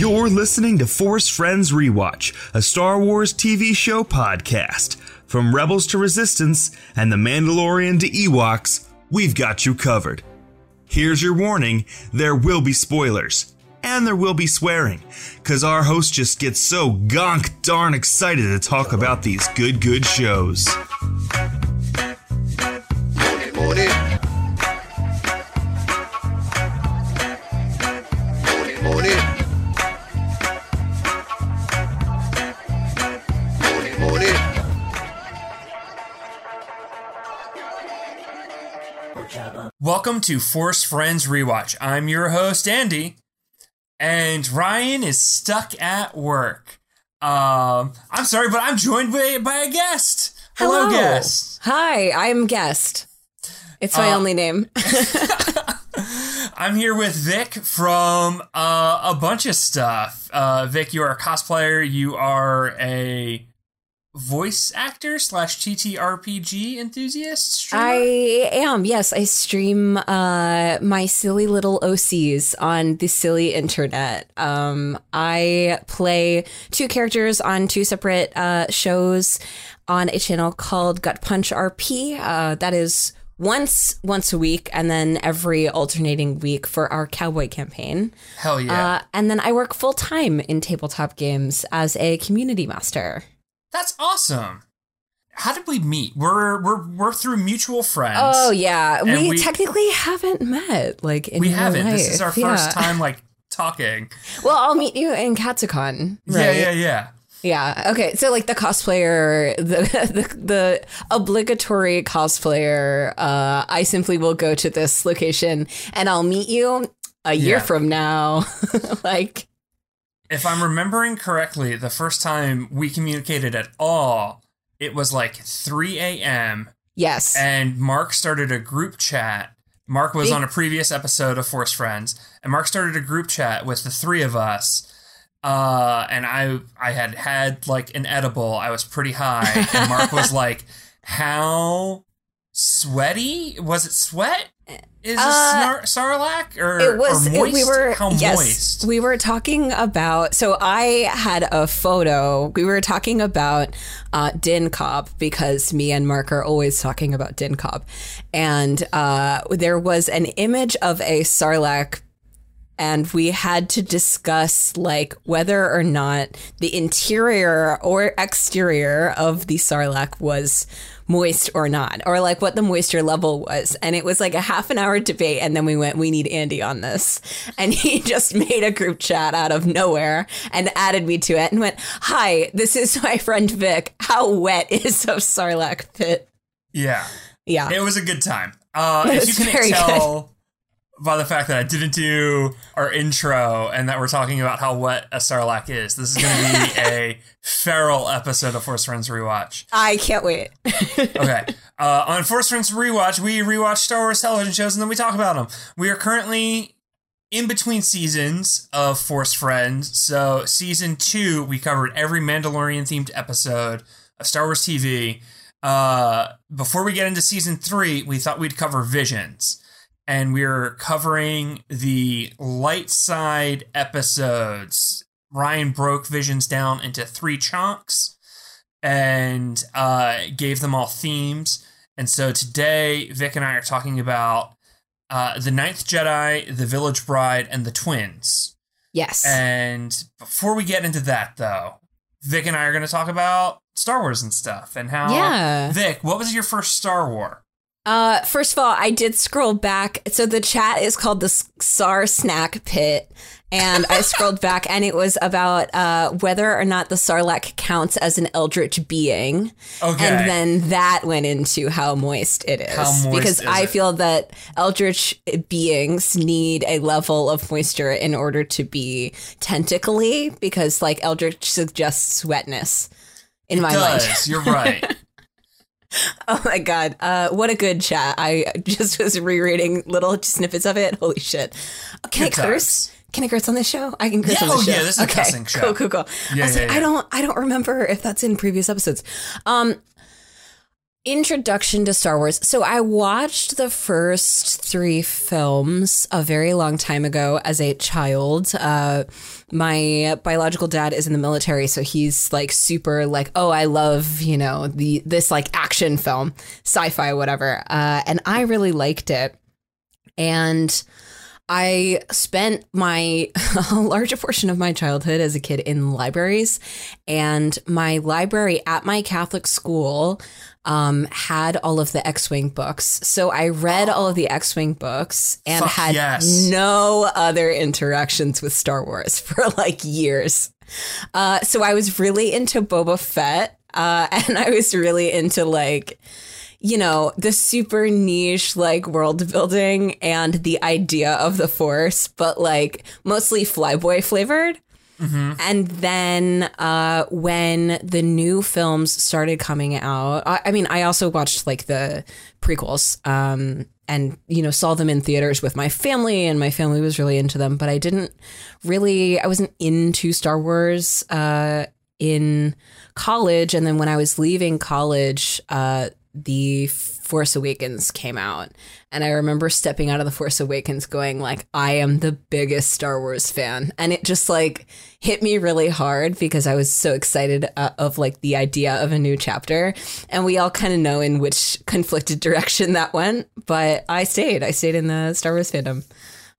You're listening to Force Friends Rewatch, a Star Wars TV show podcast. From Rebels to Resistance and The Mandalorian to Ewoks, we've got you covered. Here's your warning there will be spoilers. And there will be swearing, because our host just gets so gonk darn excited to talk about these good, good shows. Welcome to Force Friends Rewatch. I'm your host, Andy, and Ryan is stuck at work. Um, I'm sorry, but I'm joined by, by a guest. Hello, guest. Hi, I'm guest. It's my Uh, only name. I'm here with Vic from uh, a bunch of stuff. Uh, Vic, you are a cosplayer. You are a voice actor slash TTRPG enthusiast. streamer? I am. Yes, I stream uh, my silly little OCs on the silly internet. Um, I play two characters on two separate uh, shows on a channel called Gut Punch RP. Uh, that is once once a week, and then every alternating week for our cowboy campaign. Hell yeah. Uh, and then I work full time in tabletop games as a community master. That's awesome. How did we meet? We're we're we're through mutual friends. Oh yeah, we, we- technically haven't met. Like in we haven't. This is life. our first Yeah. time like talking. Well, I'll meet you in Katsucon. Right? Yeah, yeah, yeah. Yeah. Okay. So like the cosplayer, the the, the obligatory cosplayer. Uh, I simply will go to this location and I'll meet you a year Yeah. from now. like If I'm remembering correctly, the first time we communicated at all, it was like 3 a.m. yes. and Mark started a group chat. Mark was Big- on a previous episode of Force Friends, and Mark started a group chat with the three of us. Uh, and I I had had like an edible. I was pretty high, and Mark was like, "How sweaty was it? Sweat is a Uh, sarlacc or it was or moist? we were How yes moist? we were talking about so i had a photo we were talking about uh, din cobb because me and mark are always talking about din cobb and uh, there was an image of a sarlacc and we had to discuss like whether or not the interior or exterior of the sarlacc was moist or not or like what the moisture level was. And it was like a half an hour debate and then we went we need andy on this. And he just made a group chat out of nowhere and added me to it and went hi this is my friend vic. How wet is a sarlacc pit? Yeah, yeah. It was a good time. Uh, if you very tell by the fact that I didn't do our intro and that we're talking about how wet a sarlacc is, this is going to be a feral episode of Force Friends Rewatch. i can't wait Okay. Uh, on Force Friends Rewatch, we rewatch Star Wars television shows and then we talk about them. We are currently in between seasons of Force Friends. So, season two, we covered every Mandalorian themed episode of Star Wars TV. Uh, before we get into season three, we thought we'd cover Visions. And we're covering the light side episodes. Ryan broke Visions down into three chunks and uh, gave them all themes. And so today, Vic and I are talking about uh, the Ninth Jedi, the Village Bride, and the Twins. yes And before we get into that, though, Vic and I are going to talk about Star Wars and stuff and how. Yeah. Vic, what was your first Star War? Uh, first of all, I did scroll back. So the chat is called the SAR Snack Pit. And I scrolled back and it was about uh, whether or not the Sarlacc counts as an eldritch being. Okay. And then that went into how moist it is. Moist because is I it? feel that eldritch beings need a level of moisture in order to be tentacly, because like eldritch suggests wetness in my mind. Does you're right? Oh my god! Uh, what a good chat! I just was rereading little snippets of it. Holy shit! Can Good I curse? times. Can I curse on this show? I can curse Yeah, on this oh show. yeah, this is a okay. cussing show. Cool, cool, cool. Yeah, I was yeah, like, yeah. I don't, I don't remember if that's in previous episodes. Um, introduction to Star Wars. So I watched the first three films a very long time ago as a child. Uh, my biological dad is in the military, so he's like super like, oh, I love you know the this like action film, sci-fi, whatever. Uh, and I really liked it, and. I spent my a larger portion of my childhood as a kid in libraries, and my library at my Catholic school um, had all of the X-wing books. So I read all of the X-wing books and Fuck had yes. no other interactions with Star Wars for like years. Uh, so I was really into Boba Fett, uh, and I was really into like you know, the super niche like world building and the idea of the force, but like mostly flyboy flavored. And then uh, when the new films started coming out, I, I mean, I also watched like the prequels um, and, you know, saw them in theaters with my family, and my family was really into them. But I didn't really, I wasn't into Star Wars uh, in college. And then when I was leaving college, uh, the Force Awakens came out. And I remember stepping out of the Force Awakens going like, I am the biggest Star Wars fan. And it just like hit me really hard because I was so excited uh, of like the idea of a new chapter. And we all kind of know in which conflicted direction that went. But I stayed. I stayed in the Star Wars fandom.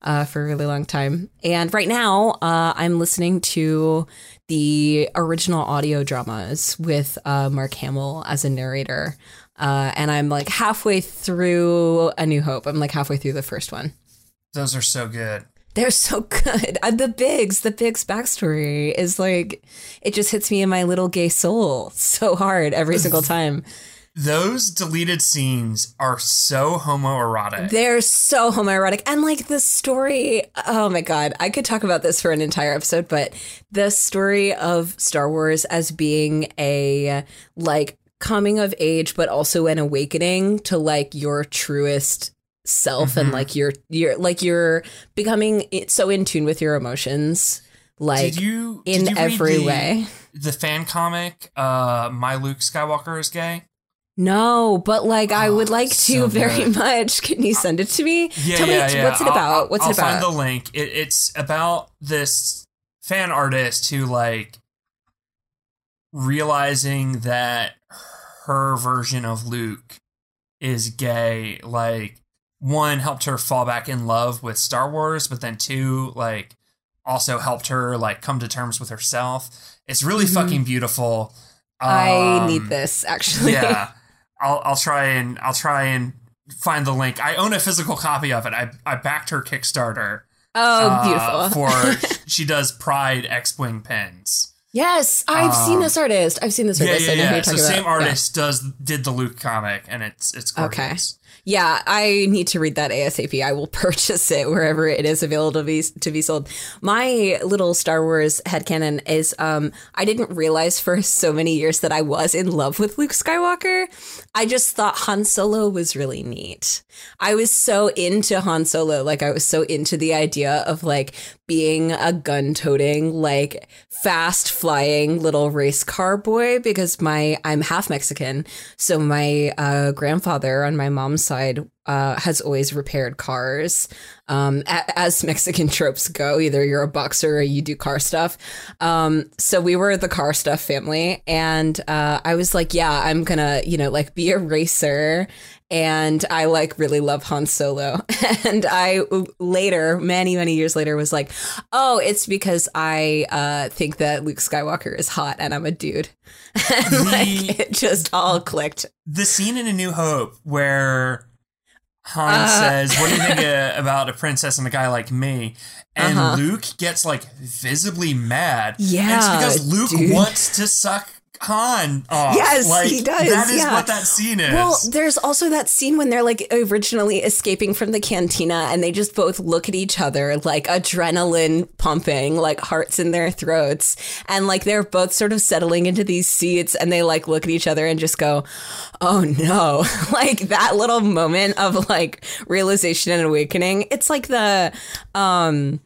Uh, for a really long time. And right now, uh, I'm listening to the original audio dramas with uh, Mark Hamill as a narrator. Uh, and I'm like halfway through A New Hope. I'm like halfway through the first one. Those are so good. They're so good. Uh, the Biggs, the Biggs backstory is like, it just hits me in my little gay soul so hard every single time. Those deleted scenes are so homoerotic. They're so homoerotic. And like the story, oh my God, I could talk about this for an entire episode, but the story of Star Wars as being a like coming of age, but also an awakening to like your truest self and like you're you're like you're becoming so in tune with your emotions like did you in did you every the- way The fan comic, uh, My Luke Skywalker is gay. no but like i would Oh, like to so very good. much can you send it to me Yeah, tell yeah, me yeah. what's it about I'll, what's I'll it about find the link. It, it's about this fan artist who like realizing that her version of Luke is gay. Like one helped her fall back in love with Star Wars, but then two like also helped her like come to terms with herself. It's really Mhm. fucking beautiful. i Um, need this actually yeah i'll i'll try and i'll try and find the link i own a physical copy of it i i backed her kickstarter oh uh, beautiful for she does pride x-wing pins yes i've seen um, this artist i've seen this yeah artist yeah i know yeah you're so same about. Yeah. artist does did the luke comic and it's it's Okay. gorgeous Yeah, I need to read that ASAP. I will purchase it wherever it is available to be to be sold. My little Star Wars headcanon is um I didn't realize for so many years that I was in love with Luke Skywalker. I just thought Han Solo was really neat. I was so into Han Solo, like I was so into the idea of like being a gun-toting, like fast flying little race car boy because my I'm half Mexican, so my uh, grandfather on my mom's side uh, has always repaired cars. Um, a- as Mexican tropes go, either you're a boxer or you do car stuff. Um, so we were the car stuff family, and uh, I was like, yeah, I'm gonna, you know, like be a racer. And I like really love Han Solo. And I later, many, many years later, was like, oh, it's because I uh, think that Luke Skywalker is hot and I'm a dude. and like it just all clicked. the scene in a new hope where han Uh. says what do you think uh, about a princess and a guy like me and Uh-huh. luke gets like visibly mad and Yeah, it's because luke dude. wants to suck Han off. Yes, like, he does, That is yeah. what that scene is. Well, there's also that scene when they're like originally escaping from the cantina and they just both look at each other like adrenaline pumping, like hearts in their throats. And like they're both sort of settling into these seats and they like look at each other and just go, oh no. like that little moment of like realization and awakening. It's like the, um,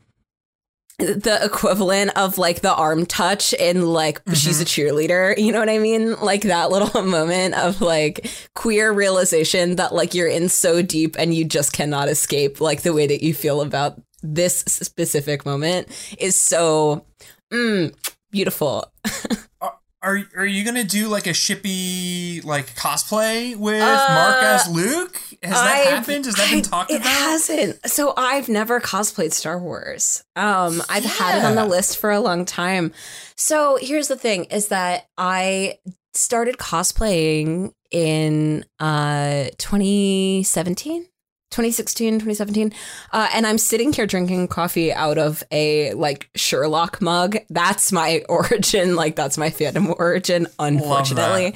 the equivalent of like the arm touch in like she's a cheerleader you know what i mean? Like that little moment of like queer realization that like you're in so deep and you just cannot escape like the way that you feel about this specific moment is so mm, beautiful. Are are you gonna do like a shippy like cosplay with Uh, Mark as Luke? Has that I've- happened? Has that been I- talked it about? It hasn't. So I've never cosplayed Star Wars. Um, I've had it on the list for a long time. So here's the thing: is that I started cosplaying in uh 2017. 2016 2017 uh, and i'm sitting here drinking coffee out of a like sherlock mug that's my origin like that's my fandom origin unfortunately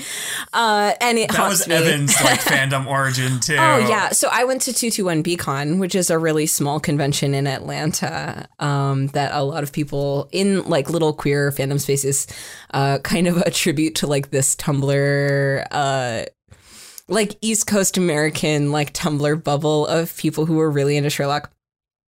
uh and it That was me. Evan's like fandom origin too. Oh yeah, so I went to 221B Con, which is a really small convention in Atlanta um, that a lot of people in like little queer fandom spaces uh, kind of attribute to like this Tumblr, uh, like East Coast American like Tumblr bubble of people who were really into Sherlock.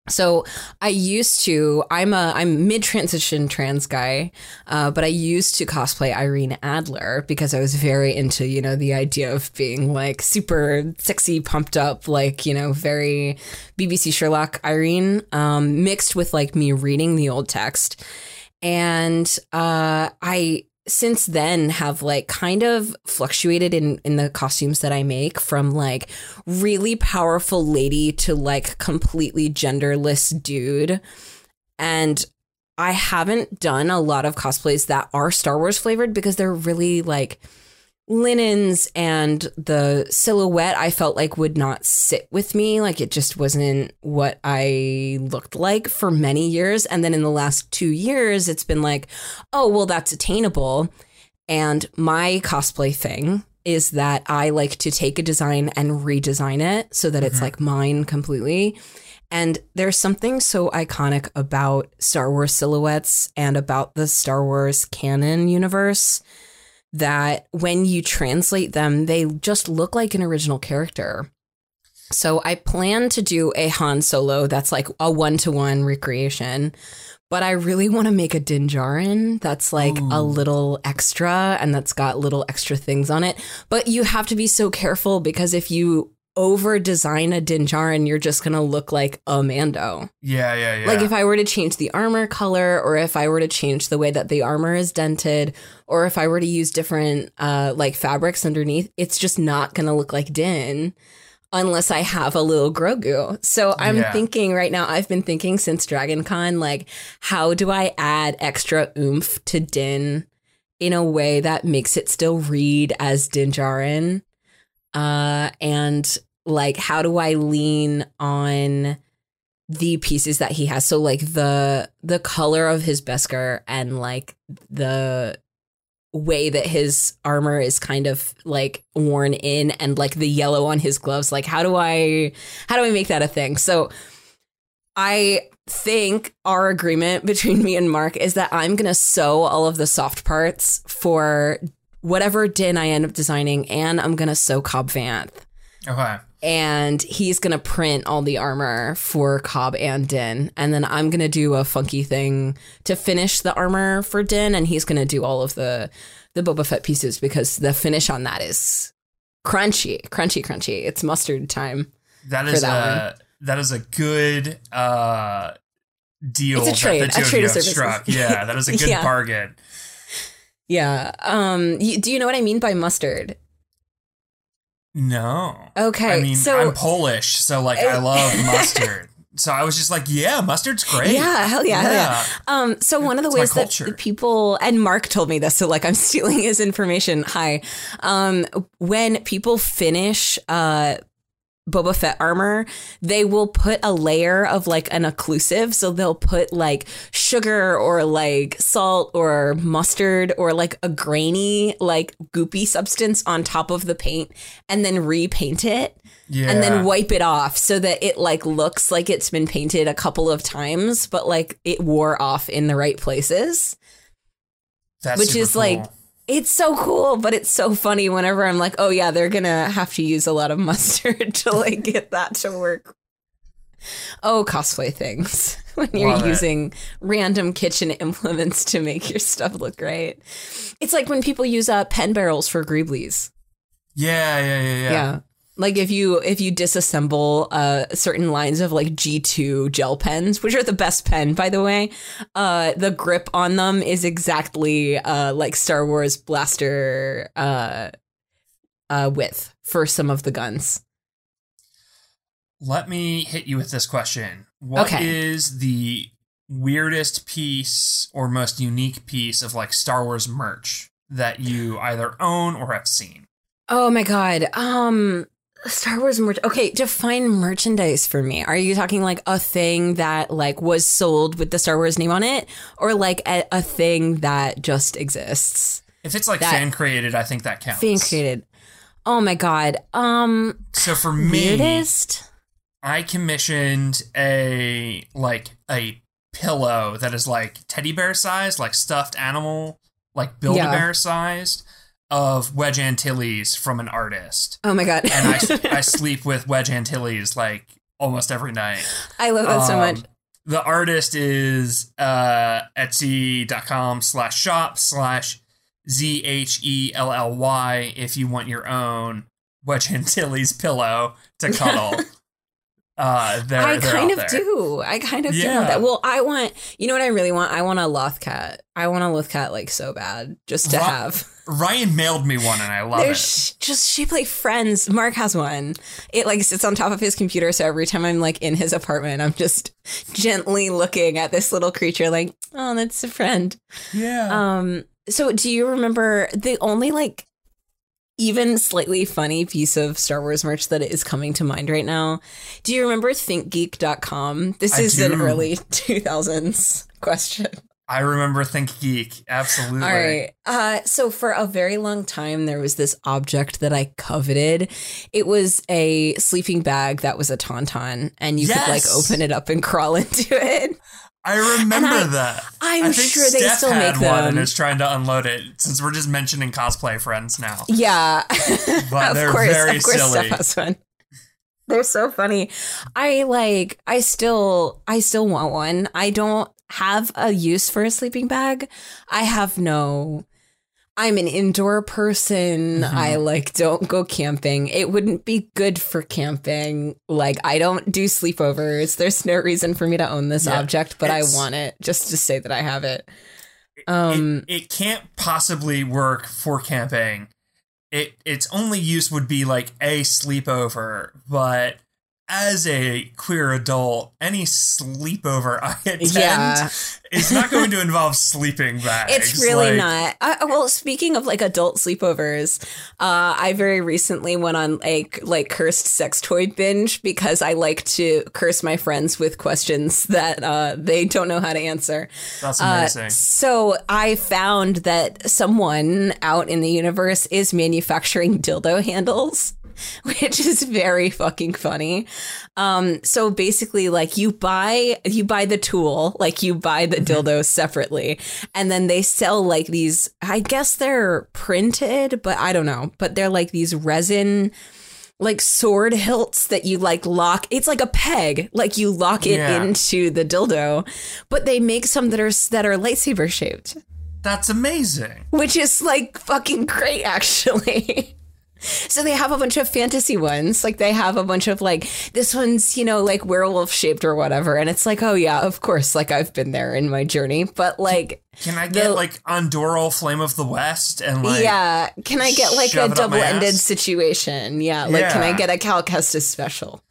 So I used to. I'm a I'm mid transition trans guy, uh, but I used to cosplay Irene Adler because I was very into you know the idea of being like super sexy, pumped up, like you know very BBC Sherlock Irene, um, mixed with like me reading the old text, and uh, I since then have like kind of fluctuated in in the costumes that I make from like really powerful lady to like completely genderless dude. And I haven't done a lot of cosplays that are Star Wars flavored because they're really like linens and the silhouette I felt like would not sit with me. Like it just wasn't what I looked like for many years. And then in the last two years, it's been like, oh, well, that's attainable. And my cosplay thing is that I like to take a design and redesign it so that it's mm-hmm. like mine completely. And there's something so iconic about Star Wars silhouettes and about the Star Wars canon universe that when you translate them, they just look like an original character. So I plan to do a Han Solo that's like a one to one recreation, but I really want to make a Din Djarin that's like a little extra and that's got little extra things on it. But you have to be so careful because if you over design a Din Djarin, you're just gonna look like a Mando. Yeah, yeah, yeah. Like if I were to change the armor color, or if I were to change the way that the armor is dented, or if I were to use different uh like fabrics underneath, it's just not gonna look like Din unless I have a little Grogu. So I'm Yeah. thinking right now, I've been thinking since Dragon Con, like, how do I add extra oomph to Din in a way that makes it still read as Din Djarin? Uh, and like, how do I lean on the pieces that he has? So like the the color of his Beskar and like the way that his armor is kind of like worn in and like the yellow on his gloves like how do i how do i make that a thing so i think our agreement between me and mark is that i'm going to sew all of the soft parts for whatever din i end up designing and i'm to sew cobb vanth okay. and he's gonna print all the armor for Cobb and Din, and then I'm gonna do a funky thing to finish the armor for Din, and he's gonna do all of the the Boba Fett pieces because the finish on that is crunchy, crunchy, crunchy. It's mustard time. That is that a that is a good uh deal It's a trade, that the a trade of services. struck. Yeah, that is a good Yeah. bargain. Yeah. Um. You, do you know what I mean by mustard? No. Okay. I mean, so I'm Polish, so like I love mustard. So I was just like, yeah, mustard's great. Yeah, hell yeah, hell yeah. Um, so one of the It's ways that culture. people and Mark told me this, so like I'm stealing his information. Hi. Um, when people finish uh Boba Fett armor, they will put a layer of like an occlusive. So they'll put like sugar or like salt or mustard or like a grainy, like goopy substance on top of the paint and then repaint it Yeah. and then wipe it off so that it like looks like it's been painted a couple of times, but like it wore off in the right places. That's which is, like, cool. It's so cool, but it's so funny whenever I'm like, oh yeah, they're gonna have to use a lot of mustard to like get that to work. Oh, cosplay things. when you're Love it. using random kitchen implements to make your stuff look great. It's like when people use uh, pen barrels for Greeblies. Yeah, yeah, yeah, yeah. Yeah. Like if you if you disassemble uh certain lines of like G2 gel pens, which are the best pen by the way, uh the grip on them is exactly uh like Star Wars blaster uh uh width for some of the guns. Let me hit you with this question. What is Okay. the weirdest piece or most unique piece of like Star Wars merch that you either own or have seen? Oh my god. Um Star Wars merch. Okay, define merchandise for me. Are you talking like a thing that like was sold with the Star Wars name on it or like a, a thing that just exists? If it's like That- fan created, I think that counts. Fan created. Oh my god. Um So for me, weirdest? I commissioned a like a pillow that is like teddy bear sized, like stuffed animal, like build a Yeah. bear sized of Wedge Antilles from an artist. Oh my god. And I, I sleep with Wedge Antilles like almost every night. I love that so Um, much. The artist is uh, etsy.com slash shop slash Z H E L L Y if you want your own Wedge Antilles pillow to cuddle. uh, they're, I they're kind of there. do. I kind of do Yeah. want that. Well, I want, you know what I really want? I want a loth cat. I want a loth cat like so bad just to Ro- have. Ryan mailed me one and I love They're it. sh- just shaped like friends. Mark has one. It like sits on top of his computer, so every time I'm like in his apartment, I'm just gently looking at this little creature, like, oh, that's a friend. yeah. Um. So, do you remember the only like even slightly funny piece of Star Wars merch that is coming to mind right now? Do you remember ThinkGeek.com? This I is an early 2000s question. I remember Think Geek. Absolutely. All right. Uh, so for a very long time, there was this object that I coveted. It was a sleeping bag that was a tauntaun, and you could like open it up and crawl into it. I remember I- that. I'm I think sure they still had make one and them. is trying to unload it since we're just mentioning cosplay friends now. Yeah, But of they're course, very of course, silly. Steph has one. They're so funny. I like. I still. I still want one. I don't have a use for a sleeping bag. I have no. I'm an indoor person. Mhm. I like don't go camping. It wouldn't be good for camping. Like I don't do sleepovers. There's no reason for me to own this Yeah, object, but I want it just to say that I have it. Um it, it can't possibly work for camping. It its only use would be like a sleepover, but as a queer adult, any sleepover I attend Yeah. is not going to involve sleeping bags. It's really Like, not. Uh, well, speaking of like adult sleepovers, uh, I very recently went on like like cursed sex toy binge because I like to curse my friends with questions that uh, they don't know how to answer. That's Uh, amazing. so I found that someone out in the universe is manufacturing dildo handles. Which is very fucking funny. Um, so basically, like you buy you buy the tool, like you buy the dildo separately, and then they sell like these. I guess they're printed, but I don't know. But they're like these resin like sword hilts that you like lock it's like a peg like you lock it Yeah. into the dildo but they make some that are that are lightsaber shaped That's amazing. which is like fucking great actually so they have a bunch of fantasy ones. Like they have a bunch of like this one's you know like werewolf shaped or whatever. And it's like oh yeah of course like i've been there in my journey. But like Can I get The- like Andúril Flame of the West and like yeah. Can i get like a shove it up my double-ended situation? Yeah. Like can i get a cal kestis special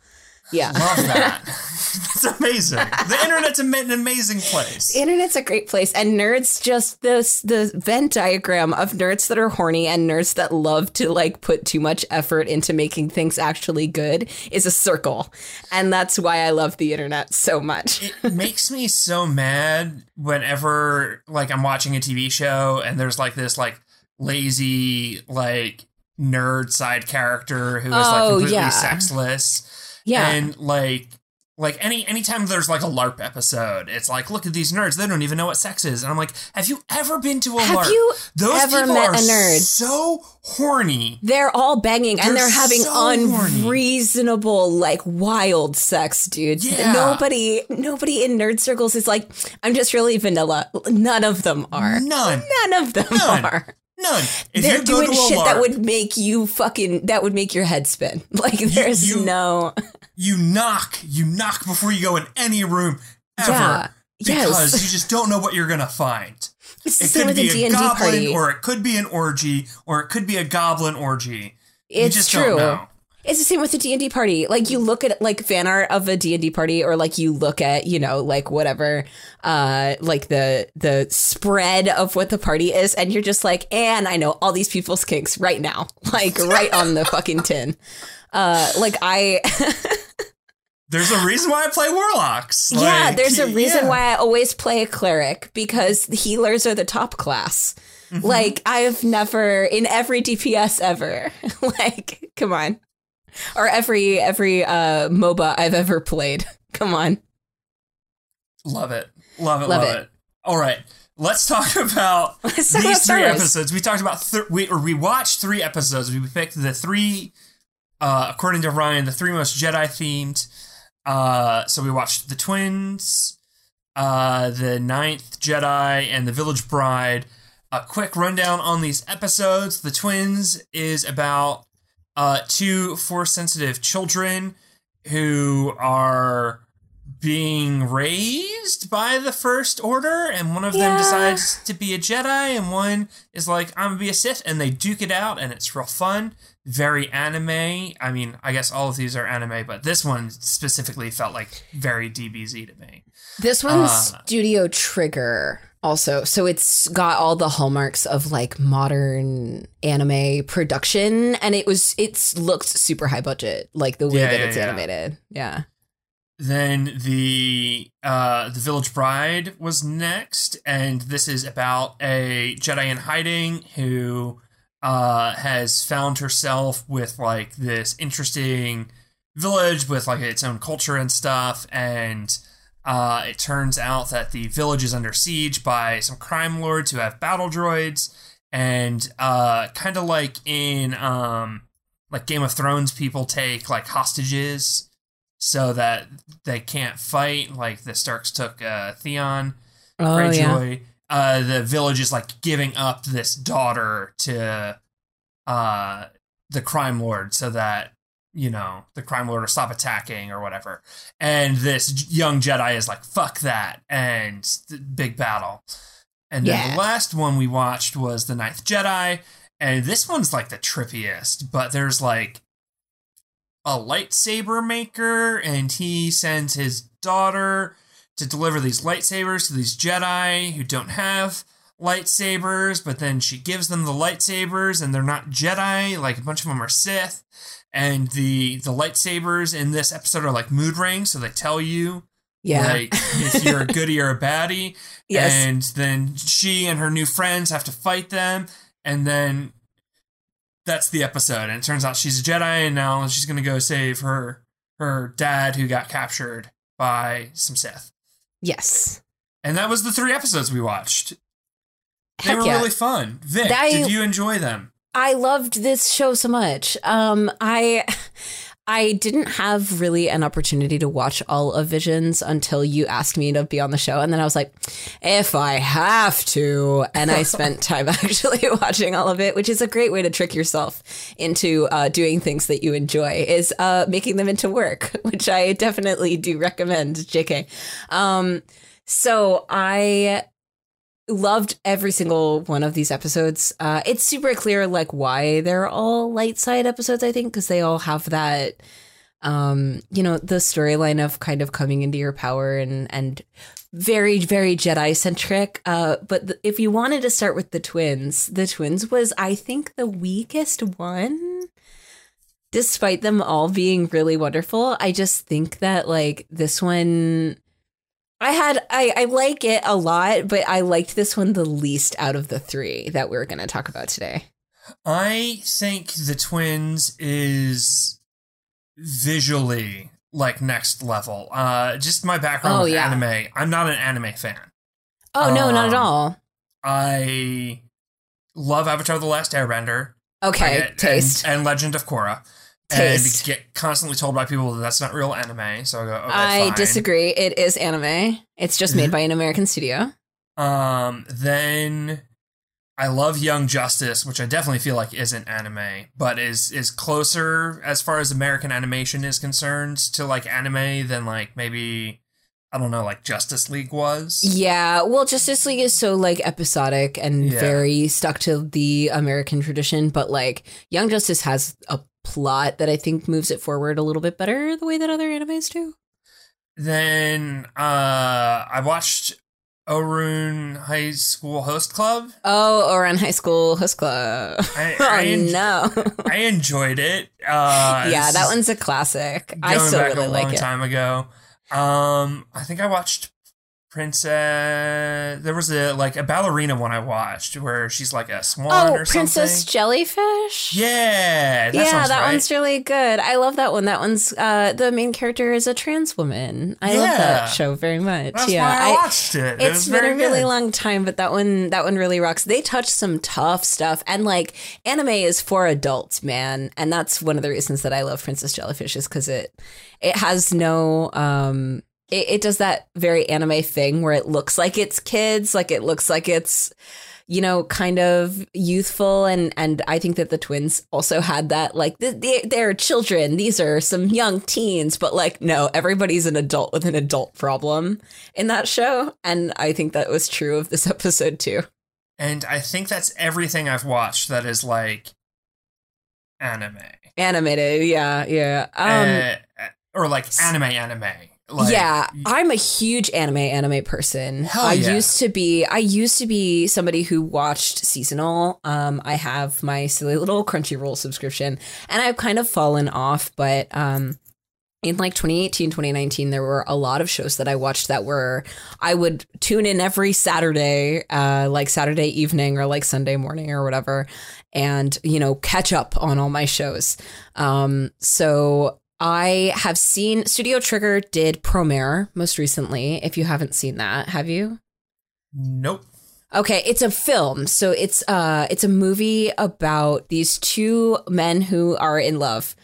yeah love that. That's amazing. The internet's an amazing place. The internet's a great place and nerds just this the venn diagram of nerds that are horny and nerds that love to like put too much effort into making things actually good is a circle and that's why i love the internet so much it makes me so mad whenever like I'm watching a TV show and there's like this like lazy like nerd side character who is like Oh, completely yeah. sexless yeah and like like any anytime there's like a LARP episode, it's like, look at these nerds. They don't even know what sex is. And I'm like, have you ever been to a Have LARP? you Those ever people met are a nerd? so horny. They're all banging and They're they're having so horny. unreasonable, like wild sex, dude. Yeah. Nobody, nobody in nerd circles is like, I'm just really vanilla. None of them are. None. None of them None. are. None. If they're you doing shit that would make you fucking that would make your head spin. Like there's you- no you knock, you knock before you go in any room ever. Yeah. Because Yes. you just don't know what you're gonna find. It's It could be a a D&D goblin, party. or it could be an orgy, or it could be a goblin orgy. it's you just true. don't know. It's the same with the D&D party. Like you look at like fan art of a D&D party or like you look at, you know, like whatever uh like the the spread of what the party is and you're just like, "And I know all these people's kinks right now." Like right on the fucking tin. Uh like I There's a reason why I play warlocks. Yeah, there's a reason yeah. why I always play a cleric because the healers are the top class. Mm-hmm. Like I've never in every DPS ever. like, come on. Or every every uh MOBA I've ever played. Come on. Love it. Love it. Love Love, it. it. All right. Let's talk about Let's talk these about three episodes. We talked about th- we or we watched three episodes. We picked the three, uh, according to Ryan, the three most Jedi themed. Uh, so we watched the twins, uh, the Ninth Jedi, and the Village Bride. A quick rundown on these episodes. The twins is about uh, two force sensitive children who are being raised by the First Order, and one of them decides to be a Jedi, and one is like, I'm gonna be a Sith, and they duke it out, and it's real fun. Very anime. I mean, I guess all of these are anime, but this one specifically felt like very DBZ to me. This one's Uh, Studio Trigger also. So it's got all the hallmarks of like modern anime production and it was it's looked super high budget like the way Yeah, that yeah, it's yeah. animated. Yeah. Then the uh, the Village Bride was next, and this is about a Jedi in hiding who uh, has found herself with like this interesting village with like its own culture and stuff, and uh, it turns out that the village is under siege by some crime lords who have battle droids, and uh, kind of like in um, like Game of Thrones, people take like hostages so that they can't fight. Like the Starks took uh, Theon Oh Greyjoy. Uh, the village is like giving up this daughter to uh, the crime lord so that you know the crime lord will stop attacking or whatever. And this young Jedi is like, "Fuck that!" and big battle. And then Yeah. the last one we watched was the Ninth Jedi, and this one's like the trippiest. But there's like a lightsaber maker, and he sends his daughter to deliver these lightsabers to these Jedi who don't have lightsabers, but then she gives them the lightsabers and they're not Jedi, like a bunch of them are Sith. And the the lightsabers in this episode are like mood rings, so they tell you Yeah. like if you're a goody or a baddie. Yes. And then she and her new friends have to fight them, and then that's the episode. And it turns out she's a Jedi, and now she's gonna go save her her dad who got captured by some Sith. yes. And that was the three episodes we watched. They were yeah. really fun. Vic, I- did you enjoy them? I loved this show so much. Um, I I didn't have really an opportunity to watch all of Visions until you asked me to be on the show, and then I was like, if I have to, and I spent time actually watching all of it, which is a great way to trick yourself into uh, doing things that you enjoy, is uh, making them into work, which I definitely do recommend. Jk. Um, so I loved every single one of these episodes. Uh, it's super clear like why they're all light side episodes. I think because they all have that, um, you know, the storyline of kind of coming into your power and and very very Jedi centric. Uh, but if you wanted to start with the twins, the twins was I think the weakest one. Despite them all being really wonderful, I just think that like this one I had I, I like it a lot, but I liked this one the least out of the three that we're gonna talk about today. I think the twins is visually like next level. Uh, just my background Oh, with yeah. anime. I'm not an anime fan. Oh no, not at Um, all. I love Avatar: The Last Airbender. Okay, and- taste. and, and Legend of Korra. Taste. And get constantly told by people that that's not real anime. So I go, okay, I fine. disagree. It is anime. It's just made Mhm. by an American studio. Um, then I love Young Justice, which I definitely feel like isn't anime, but is is closer as far as American animation is concerned to like anime than like maybe I don't know, like Justice League was. Yeah, well, Justice League is so like episodic and Yeah. very stuck to the American tradition, but like Young Justice has a plot that I think moves it forward a little bit better the way that other animes do. Then uh I watched Ouran High School Host Club. Oh, Ouran High School Host Club. I, oh I, en- no. I enjoyed it. Uh, yeah, that one's a classic. I still really a like long it. time ago. Um, I think I watched Princess. There was a like a ballerina one I watched where she's like a swan Oh, or Princess something. Jellyfish. Yeah, that yeah, that right. one's really good. I love that one. That one's uh the main character is a trans woman. I love that show very much. That's yeah, I, watched it. it it's been a really good. long time, but that one that one really rocks. They touch some tough stuff, and like anime is for adults, man, and that's one of the reasons that I love Princess Jellyfish is because it it has no um it, it does that very anime thing where it looks like it's kids, like it looks like it's you know kind of youthful. And and i think that the twins also had that like they, they're children. These are some young teens but like no everybody's an adult with an adult problem in that show. And i think that was true of this episode too. And I think that's everything I've watched that is like anime. animated yeah yeah. Um Uh, or like anime anime. Like, yeah, I'm a huge anime anime person. I yeah. used to be I used to be somebody who watched seasonal. Um I have my silly little Crunchyroll subscription and I've kind of fallen off, but um in like 2018 2019 there were a lot of shows that i watched that were i would tune in every saturday uh like saturday evening or like sunday morning or whatever and you know catch up on all my shows um so i have seen studio trigger did promare most recently if you haven't seen that have you Nope. Okay, it's a film. So it's uh it's a movie about these two men who are in love.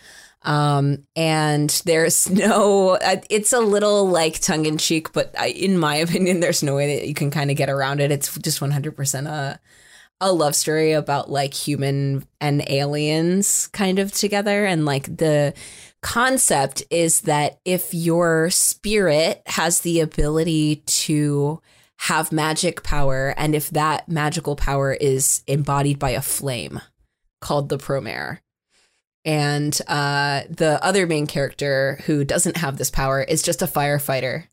Um and there's no uh, it's a little like tongue in cheek, but I, in my opinion there's no way that you can kind of get around it. It's just 100% a a love story about like human and aliens kind of together and like the concept is that if your spirit has the ability to have magic power and if that magical power is embodied by a flame called the promare. And uh the other main character who doesn't have this power is just a firefighter.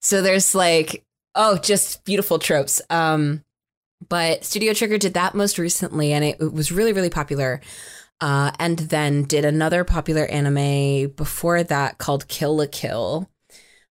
So there's like oh just beautiful tropes. Um but studio trigger did that most recently and it, it was really really popular uh, and then did another popular anime before that called Kill la Kill,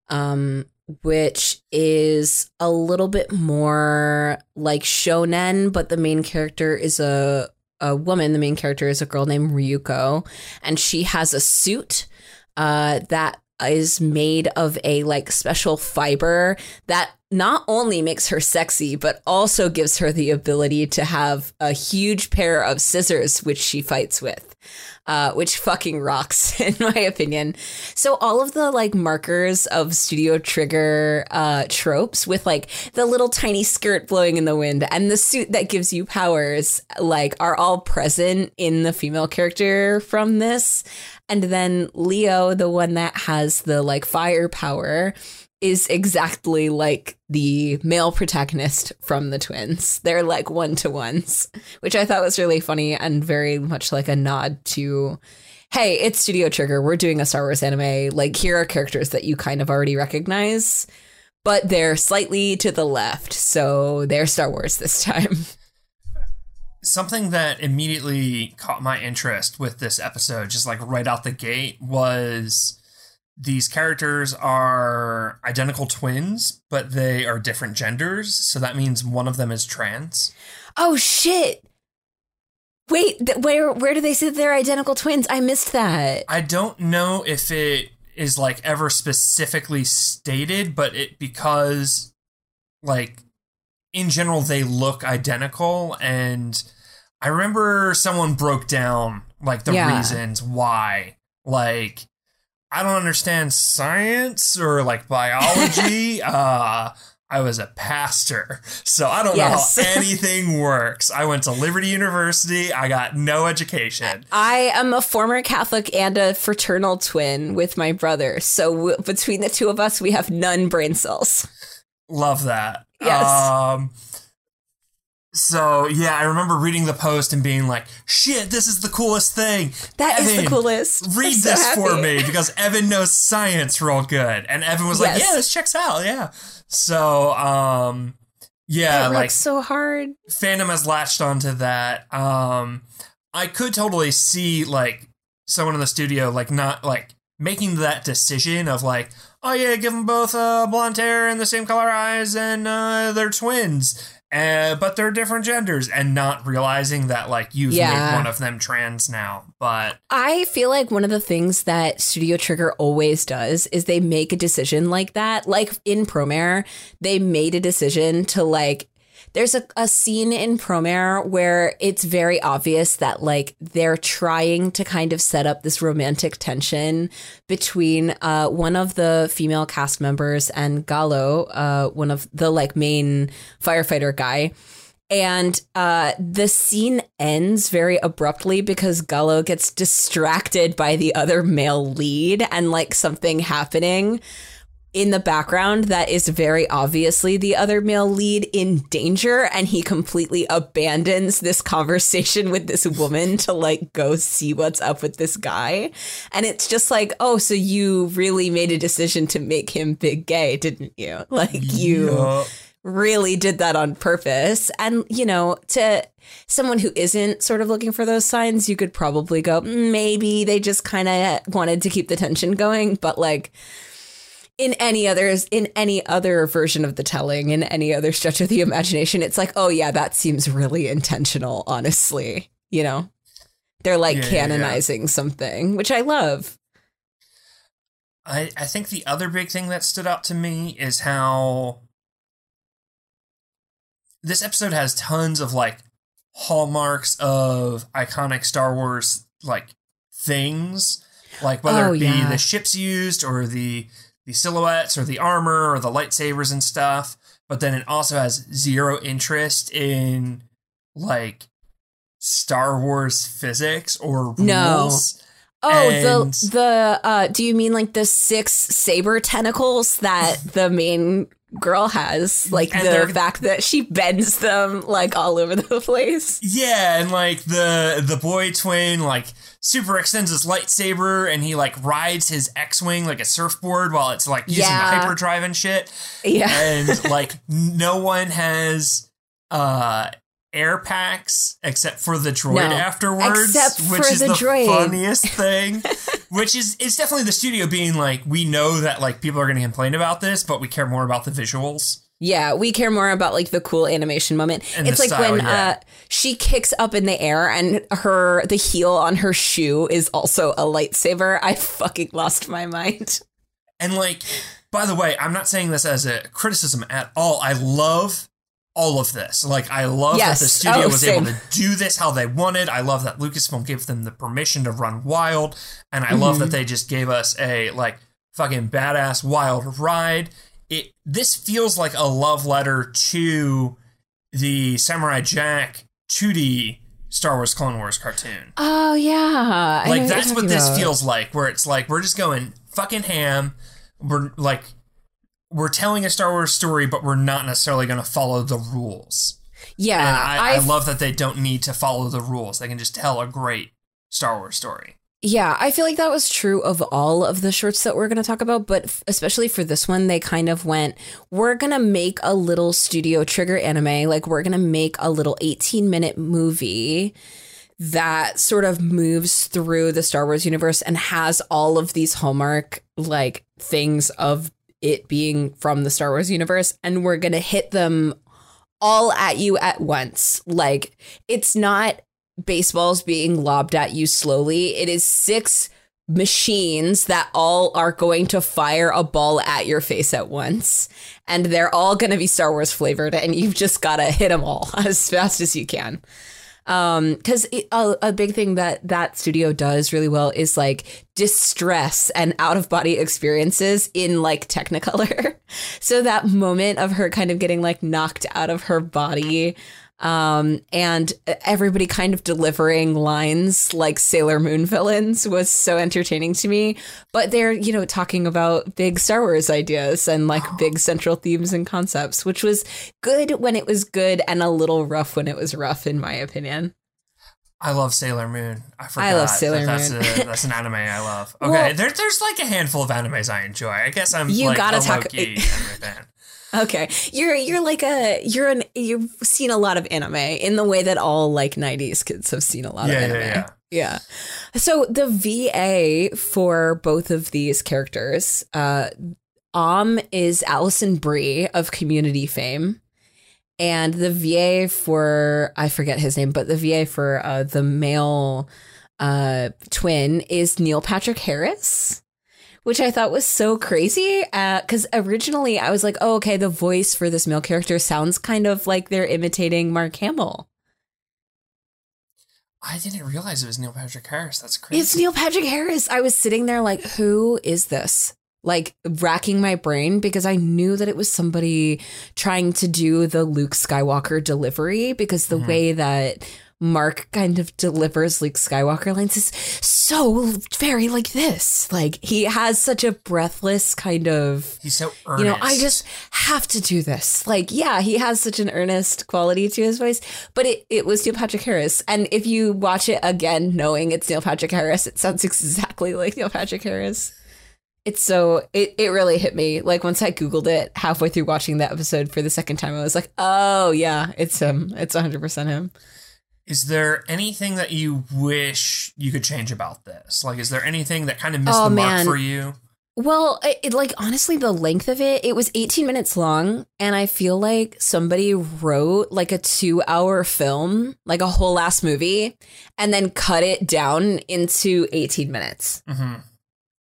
um, which is a little bit more like shonen, but the main character is a a woman. The main character is a girl named Ryuko, and she has a suit uh, that is made of a like special fiber that not only makes her sexy but also gives her the ability to have a huge pair of scissors which she fights with uh, which fucking rocks in my opinion. So all of the like markers of studio trigger uh, tropes with like the little tiny skirt blowing in the wind and the suit that gives you powers like are all present in the female character from this. And then Leo, the one that has the like firepower, is exactly like the male protagonist from the twins. They're like one to ones, which I thought was really funny and very much like a nod to hey, it's Studio Trigger. We're doing a Star Wars anime. Like, here are characters that you kind of already recognize, but they're slightly to the left. So they're Star Wars this time. something that immediately caught my interest with this episode, just like right out the gate, was these characters are identical twins, but they are different genders. So that means one of them is trans. Oh, shit. Wait, th- where where do they say that they're identical twins? I missed that. I don't know if it is like ever specifically stated, but it because like in general they look identical and I remember someone broke down like the Yeah. reasons why like I don't understand science or like biology. uh I was a pastor, so I don't Yes. know how anything works. I went to Liberty University. I got no education. I am a former Catholic and a fraternal twin with my brother. So w- between the two of us, we have none brain cells. Love that. Yes. Um, so yeah, I remember reading the post and being like, "Shit, this is the coolest thing." That is Evan, the coolest. Read so this for me because Evan knows science real good, and Evan was like, Yes. "Yeah, this checks out." Yeah. So, um, yeah, That like so hard. fandom has latched onto that. Um, I could totally see like someone in the studio like not like making that decision of like, oh yeah, give them both uh, blonde hair and the same color eyes, and uh, they're twins, uh, but they're different genders, and not realizing that like you've Yeah. made one of them trans now. But I feel like one of the things that Studio Trigger always does is they make a decision like that. Like in Promare, they made a decision to like there's a, a scene in Promare where it's very obvious that like they're trying to kind of set up this romantic tension between uh, one of the female cast members and Galo, uh, one of the like main firefighter guy. And uh, the scene ends very abruptly because Galo gets distracted by the other male lead and like something happening in the background that is very obviously the other male lead in danger. And he completely abandons this conversation with this woman to like go see what's up with this guy. And it's just like, oh, so you really made a decision to make him big gay, didn't you? Like you Yeah. really did that on purpose. And, you know, to someone who isn't sort of looking for those signs, you could probably go, "Mm, maybe they just kind of wanted to keep the tension going. But like in any others, in any other version of the telling, in any other stretch of the imagination, it's like, oh yeah, that seems really intentional, honestly. You know? They're like Yeah, yeah, yeah. canonizing something, which I love. I, I think the other big thing that stood out to me is how this episode has tons of like hallmarks of iconic Star Wars like things, like whether Oh, it be yeah. the ships used or the the silhouettes or the armor or the lightsabers and stuff. But then it also has zero interest in like Star Wars physics or rules. No. Oh, And- the the uh do you mean like the six saber tentacles that the main girl has? Like the fact that she bends them like all over the place? Yeah, and like the the boy twin like super extends his lightsaber and he like rides his X-wing like a surfboard while it's like using Yeah. hyperdrive and shit. Yeah. And like no one has uh air packs except for the droid No. afterwards, Except which for is the the, droid. funniest thing. which is it's definitely the studio being like, we know that like people are going to complain about this, but we care more about the visuals. Yeah, we care more about like the cool animation moment. And it's like style, when yeah. uh she kicks up in the air and her the heel on her shoe is also a lightsaber. I fucking lost my mind. And like, by the way, I'm not saying this as a criticism at all. I love all of this. Like, I love Yes. that the studio Oh, was same. able to do this how they wanted. I love that Lucasfilm gave them the permission to run wild, and I love Mm-hmm. that they just gave us a like fucking badass wild ride. It this feels like a love letter to the Samurai Jack 2D Star Wars Clone Wars cartoon. Oh yeah. I like that's what this feels like where it's like we're just going fucking ham. We're like we're telling a star wars story but we're not necessarily going to follow the rules. Yeah, and I, I love that they don't need to follow the rules. They can just tell a great star wars story Yeah, I feel like that was true of all of the shorts that we're going to talk about, but f- especially for this one, they kind of went, we're going to make a little studio trigger anime. Like, we're going to make a little 18 minute movie that sort of moves through the Star Wars universe and has all of these hallmark, like, things of it being from the Star Wars universe. And we're going to hit them all at you at once. Like, it's not baseballs being lobbed at you slowly. It is six machines that all are going to fire a ball at your face at once. And they're all going to be Star Wars flavored, and you've just got to hit them all as fast as you can. Um, because a, a big thing that that studio does really well is like distress and out of body experiences in like Technicolor. so that moment of her kind of getting like knocked out of her body um, and everybody kind of delivering lines like Sailor Moon villains was so entertaining to me. But they're, you know, talking about big Star Wars ideas and like big central themes and concepts, which was good when it was good and a little rough when it was rough, in my opinion. I love Sailor Moon. I forgot. I love Sailor that that's Moon. A, that's an anime I love. Okay, Well- there, there's like a handful of animes I enjoy. I guess I'm You like gotta talk- low-key anime fan. Okay, you're you're like a you're an you've seen a lot of anime in the way that all like '90s kids have seen a lot Yeah, of yeah, anime. yeah. Yeah. So the VA for both of these characters, uh, Am is Alison Brie of Community fame, and the VA for I forget his name, but the VA for uh, the male uh, twin is Neil Patrick Harris. Which I thought was so crazy uh, because originally I was like, oh, okay, the voice for this male character sounds kind of like they're imitating Mark Hamill. I didn't realize it was Neil Patrick Harris. That's crazy. It's Neil Patrick Harris. I was sitting there like, who is this? Like racking my brain because I knew that it was somebody trying to do the Luke Skywalker delivery because the mm-hmm. way that Mark kind of delivers Luke Skywalker lines is so very like this. Like he has such a breathless kind of He's so earnest. you know, I just have to do this. Like, yeah, he has such an earnest quality to his voice, but it, it was Neil Patrick Harris. And if you watch it again, knowing it's Neil Patrick Harris, it sounds exactly like Neil Patrick Harris. It's so, it, it really hit me. Like, once I Googled it halfway through watching that episode for the second time, I was like, oh, yeah, it's him. It's 100% him. Is there anything that you wish you could change about this? Like, is there anything that kind of missed Oh, the mark for you? Well, it, like honestly, the length of it, it was 18 minutes long, and I feel like somebody wrote like a two hour film, like a whole last movie, and then cut it down into 18 minutes. hmm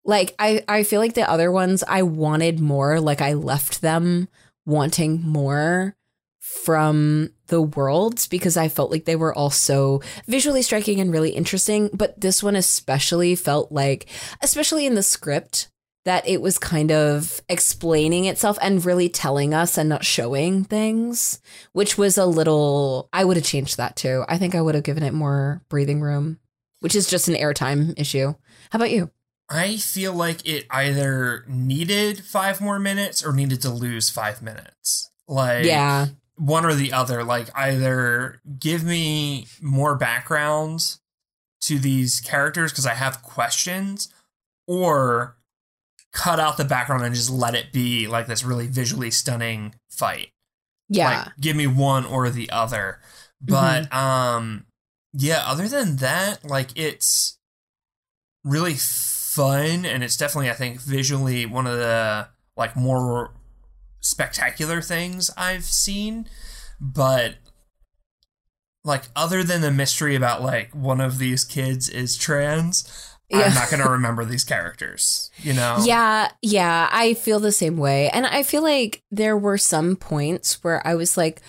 Like I, I feel like the other ones I wanted more, like I left them wanting more from the worlds because I felt like they were also visually striking and really interesting. But this one especially felt like, especially in the script, that it was kind of explaining itself and really telling us and not showing things, which was a little, I would have changed that too. I think I would have given it more breathing room, which is just an airtime issue. How about you? I feel like it either needed five more minutes or needed to lose five minutes. Like, yeah. One or the other. Like, either give me more backgrounds to these characters because I have questions, or cut out the background and just let it be like this really visually stunning fight. Yeah. Like, give me one or the other. But um yeah, other than that, like it's really fun and it's definitely I think visually one of the like more spectacular things I've seen. But like other than the mystery about like one of these kids is trans, Yeah. I'm not gonna remember these characters. You know? Yeah, yeah, I feel the same way. And I feel like there were some points where I was like,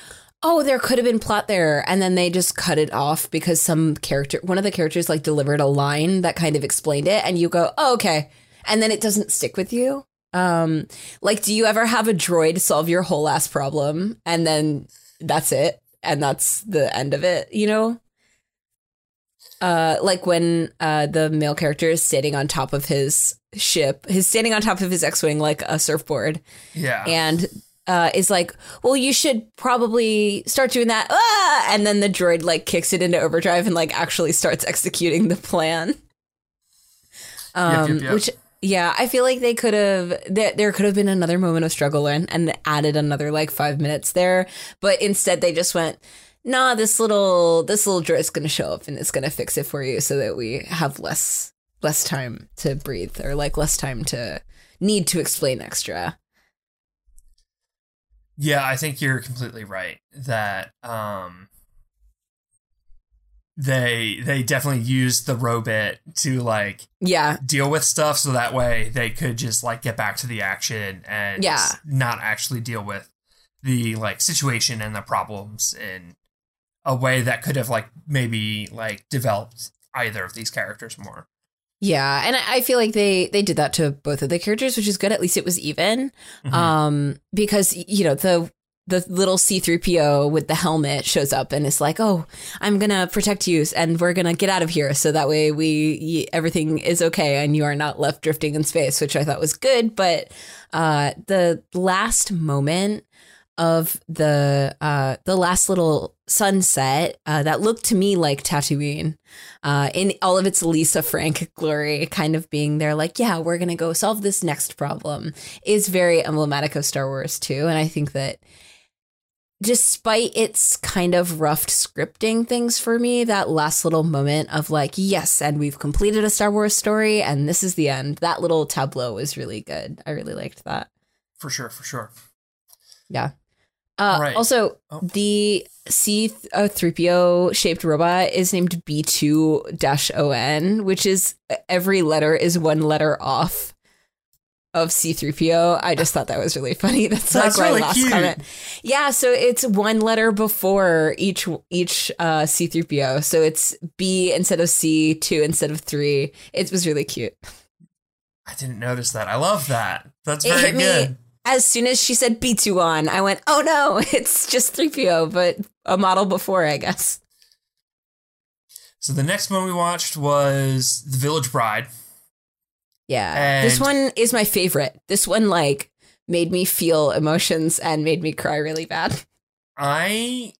oh, there could have been plot there. And then they just cut it off because some character, one of the characters like delivered a line that kind of explained it. And you go, oh, okay. And then it doesn't stick with you. Um, like, do you ever have a droid solve your whole ass problem and then that's it? And that's the end of it, you know? Uh, like when uh, the male character is standing on top of his ship, he's standing on top of his X-wing like a surfboard, Yeah. and uh, is like, "Well, you should probably start doing that." Ah! And then the droid like kicks it into overdrive and like actually starts executing the plan. Um, yep, yep. Which, yeah, I feel like they could have. There, there could have been another moment of struggle and, and added another like five minutes there, but instead they just went. Nah, this little this little droid's gonna show up and it's gonna fix it for you so that we have less less time to breathe or like less time to need to explain extra. Yeah, I think you're completely right that um they they definitely used the robot to like Yeah. deal with stuff so that way they could just like get back to the action and Yeah. not actually deal with the like situation and the problems in a way that could have like maybe like developed either of these characters more. Yeah, and I feel like they they did that to both of the characters, which is good. At least it was even, Mhm. um, because you know the the little C three PO with the helmet shows up and it's like, oh, I'm gonna protect you, and we're gonna get out of here, so that way we everything is okay and you are not left drifting in space, which I thought was good. But uh, the last moment of the uh, the last little sunset uh, that looked to me like Tatooine uh, in all of its Lisa Frank glory, kind of being there, like, yeah, we're going to go solve this next problem, is very emblematic of Star Wars, too. And I think that despite its kind of rough scripting things for me, that last little moment of like, yes, and we've completed a Star Wars story, and this is the end, that little tableau was really good. I really liked that. For sure, for sure. Yeah. Uh, Right. Also, Oh. the C3PO shaped robot is named B2 ON, which is every letter is one letter off of C3PO. I just thought that was really funny. That's, That's like my last cute. comment. Yeah, so it's one letter before each each uh, C3PO. So it's B instead of C, 2 instead of 3. It was really cute. I didn't notice that. I love that. That's very hit me as soon as she said B2 on, I went, oh no, it's just 3PO, but a model before, I guess. So the next one we watched was The Village Bride. Yeah. this one is my favorite. This one, like, made me feel emotions and made me cry really bad. I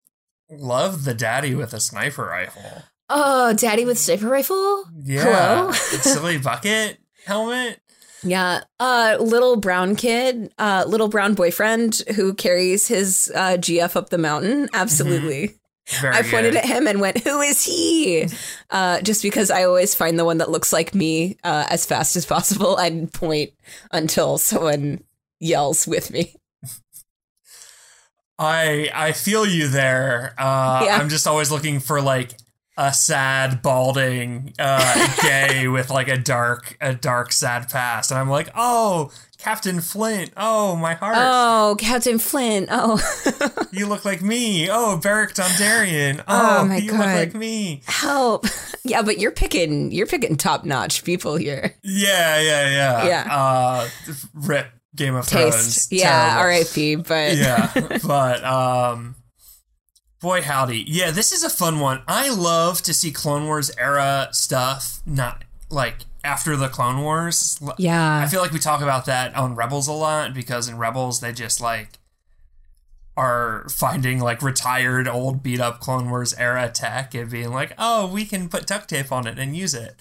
love the daddy with a sniper rifle. Oh, daddy with sniper rifle? Yeah. Hello? Silly bucket helmet. Yeah. Uh, little brown kid, uh, little brown boyfriend who carries his uh, GF up the mountain. Absolutely. Very I pointed good. at him and went, "Who is he?" Uh, just because I always find the one that looks like me uh, as fast as possible and point until someone yells with me. I I feel you there. Uh, Yeah. I'm just always looking for like a sad, balding uh, gay with like a dark, a dark, sad past, and I'm like, oh, Captain Flint. Oh, my heart. Oh, Captain Flint. Oh, You look like me. Oh, Beric Dondarrion. Oh, Oh, my you look like me. help! Yeah, but you're picking you're picking top notch people here. Yeah, yeah, yeah. Yeah. Uh, rip Game of Thrones. Yeah. R.I.P. But yeah, but um, boy howdy, yeah, this is a fun one. I love to see Clone Wars era stuff, not like after the Clone Wars. Yeah. I feel like we talk about that on Rebels a lot because in Rebels they just like are finding like retired old beat up Clone Wars era tech and being like, oh, we can put duct tape on it and use it.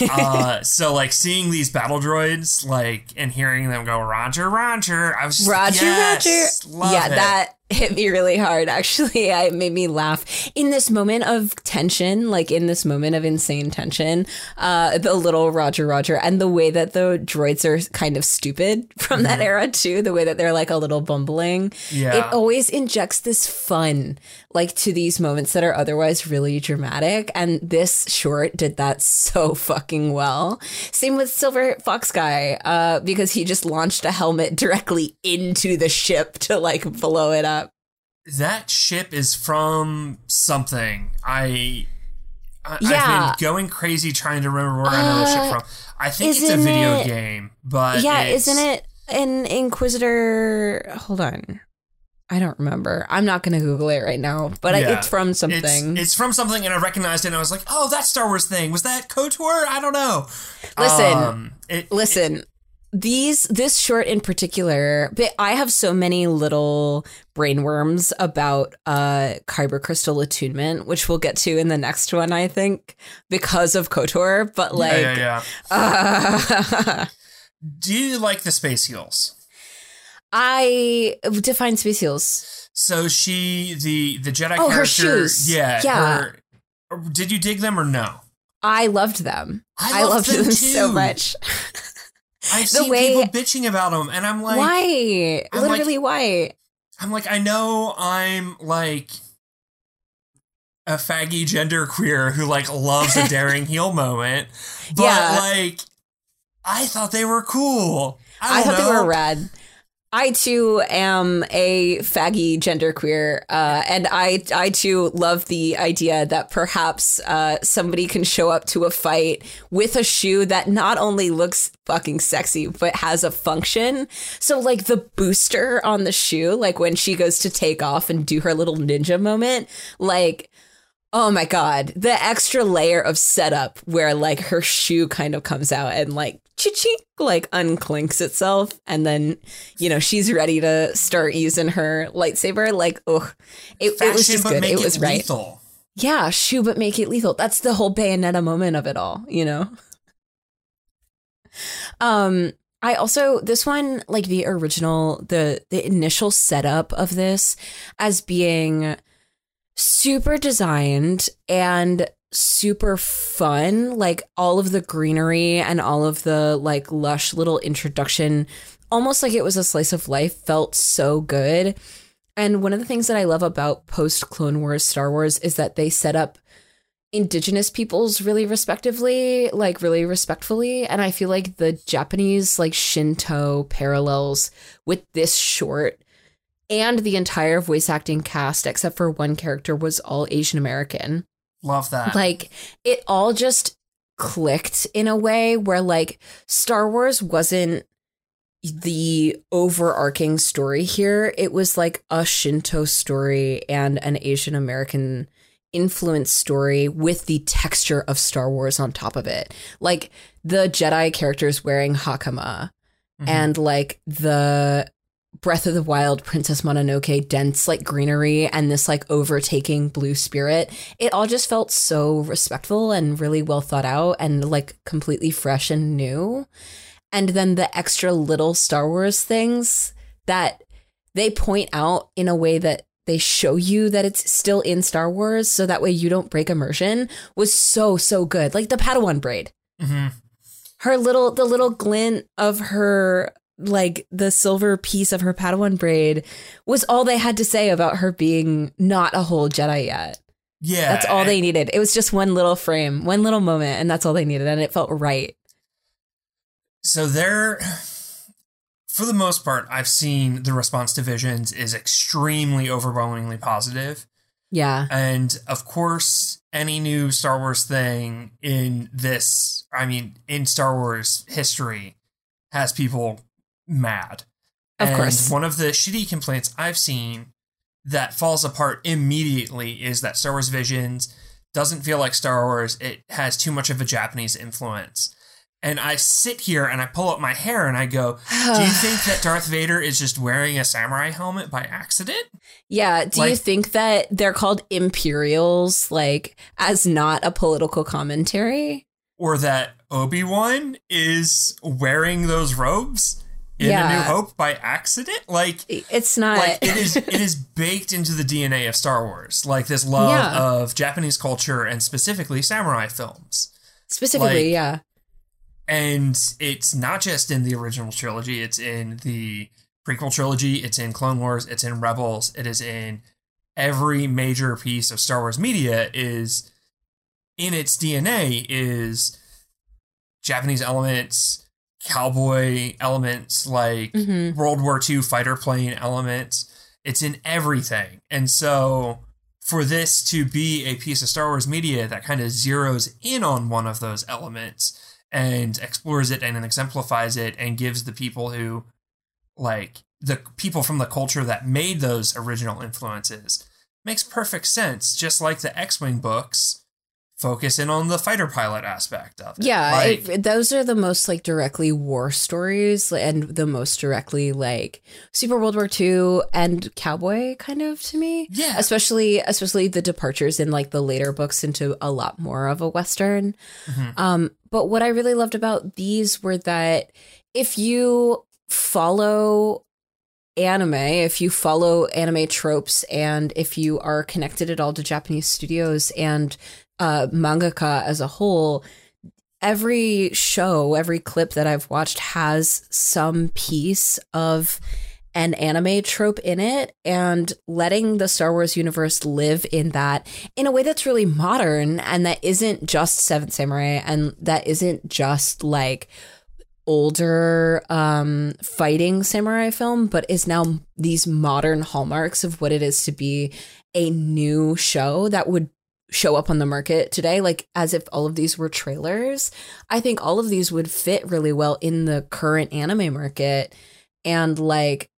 uh, so like seeing these battle droids like and hearing them go Roger Roger, I was just Roger, yes, Roger. love yeah, it. that hit me really hard. Actually, it made me laugh in this moment of tension, like in this moment of insane tension. Uh, the little Roger, Roger, and the way that the droids are kind of stupid from that era too. The way that they're like a little bumbling. Mm-hmm. Yeah. It always injects this fun, like to these moments that are otherwise really dramatic. And this short did that so fucking well. Same with Silver Fox Guy, uh, because he just launched a helmet directly into the ship to like blow it up. That ship is from something. I. I Yeah. I've been going crazy trying to remember where I know the Uh, ship from. I think it's a video it- game, but yeah, it's- isn't it an Inquisitor? Hold on. I don't remember. I'm not going to Google it right now, but I, it's from something. it's from something, and I recognized it, and I was like, "Oh, that Star Wars thing was that Kotor? I don't know." Listen, Um, it, Listen, these this short in particular, but I have so many little brainworms about uh kyber crystal attunement, which we'll get to in the next one, I think, because of Kotor. But like, yeah, yeah. uh, Do you like the space heels? I define space heels. So she, the the Jedi Oh, her shoes. yeah, Yeah. her- did you dig them or no? I loved them. I I, loved loved them them, so much. I've The seen way- people bitching about them, and I'm like, why? I'm like- Literally, why? I'm like, I know I'm like a faggy genderqueer who like loves a daring heel moment. But Yeah. like I thought they were cool. I, I thought they were rad. I too am a faggy genderqueer, uh, and I I too love the idea that perhaps uh, somebody can show up to a fight with a shoe that not only looks fucking sexy but has a function. So like the booster on the shoe, like when she goes to take off and do her little ninja moment, like Oh my god, the extra layer of setup where like her shoe kind of comes out and like chink like unclinks itself. And then you know she's ready to start using her lightsaber. Like ugh. It, it was just good. make it was right. lethal. yeah shoe but make it lethal. That's the whole bayonetta moment of it all you know? Um i also this one like the original the the initial setup of this as being super designed and super fun like all of the greenery and all of the like lush little introduction almost like it was a slice of life felt so good. And one of the things that i love about post clone wars star wars is that they set up indigenous peoples really respectively like really respectfully. And i feel like the japanese like shinto parallels with this short and the entire voice acting cast except for one character was all asian american Love that. like it all just clicked in a way where like Star Wars wasn't the overarching story here. It was like a Shinto story and an Asian American influence story with the texture of Star Wars on top of it. Like the Jedi characters wearing hakama Mhm. and like the Breath of the Wild Princess Mononoke dense like greenery and this like overtaking blue spirit. It all just felt so respectful and really well thought out and like completely fresh and new. And then the extra little Star Wars things that they point out in a way that they show you that it's still in Star Wars so that way you don't break immersion was so so good. Like the Padawan braid Mhm. her little the little glint of her like the silver piece of her Padawan braid was all they had to say about her being not a whole Jedi yet. Yeah. That's all they needed. It was just one little frame, one little moment, and that's all they needed, and it felt right. So they're, for the most part, I've seen the response to Visions is extremely overwhelmingly positive. Yeah, And of course, any new Star Wars thing in this, I mean, in Star Wars history, has people mad. Of and course. One of the shitty complaints I've seen that falls apart immediately is that Star Wars Visions doesn't feel like Star Wars. It has too much of a Japanese influence. And I sit here and I pull up my hair and I go, Do you think that Darth Vader is just wearing a samurai helmet by accident? yeah. Do you think that they're called Imperials, like as not a political commentary? or that Obi Wan is wearing those robes in A New Hope by accident. Like, It's not. like it is, it is baked into the DNA of Star Wars. Like this love Yeah. of Japanese culture and specifically samurai films. specifically, like- yeah. And it's not just in the original trilogy; it's in the prequel trilogy. It's in Clone Wars. It's in Rebels. It is in every major piece of Star Wars media. Is in its DNA is Japanese elements, cowboy elements, like hmm World War II fighter plane elements. It's in everything. And so for this to be a piece of Star Wars media that kind of zeroes in on one of those elements and explores it and exemplifies it and gives the people who like the people from the culture that made those original influences makes perfect sense just like the X-Wing books focus in on the fighter pilot aspect of it. Yeah, Like- it, those are the most like directly war stories and the most directly like Super World War II and cowboy kind of to me. yeah. Especially especially the departures in like the later books into a lot more of a western. Mhm. Um but what I really loved about these were that if you follow anime, if you follow anime tropes, and if you are connected at all to Japanese studios and uh, mangaka as a whole, every show, every clip that I've watched has some piece of an anime trope in it and letting the Star Wars universe live in that in a way that's really modern and that isn't just Seventh Samurai and that isn't just like older um fighting samurai film but is now these modern hallmarks of what it is to be a new show that would show up on the market today like as if all of these were trailers i think all of these would fit really well in the current anime market and like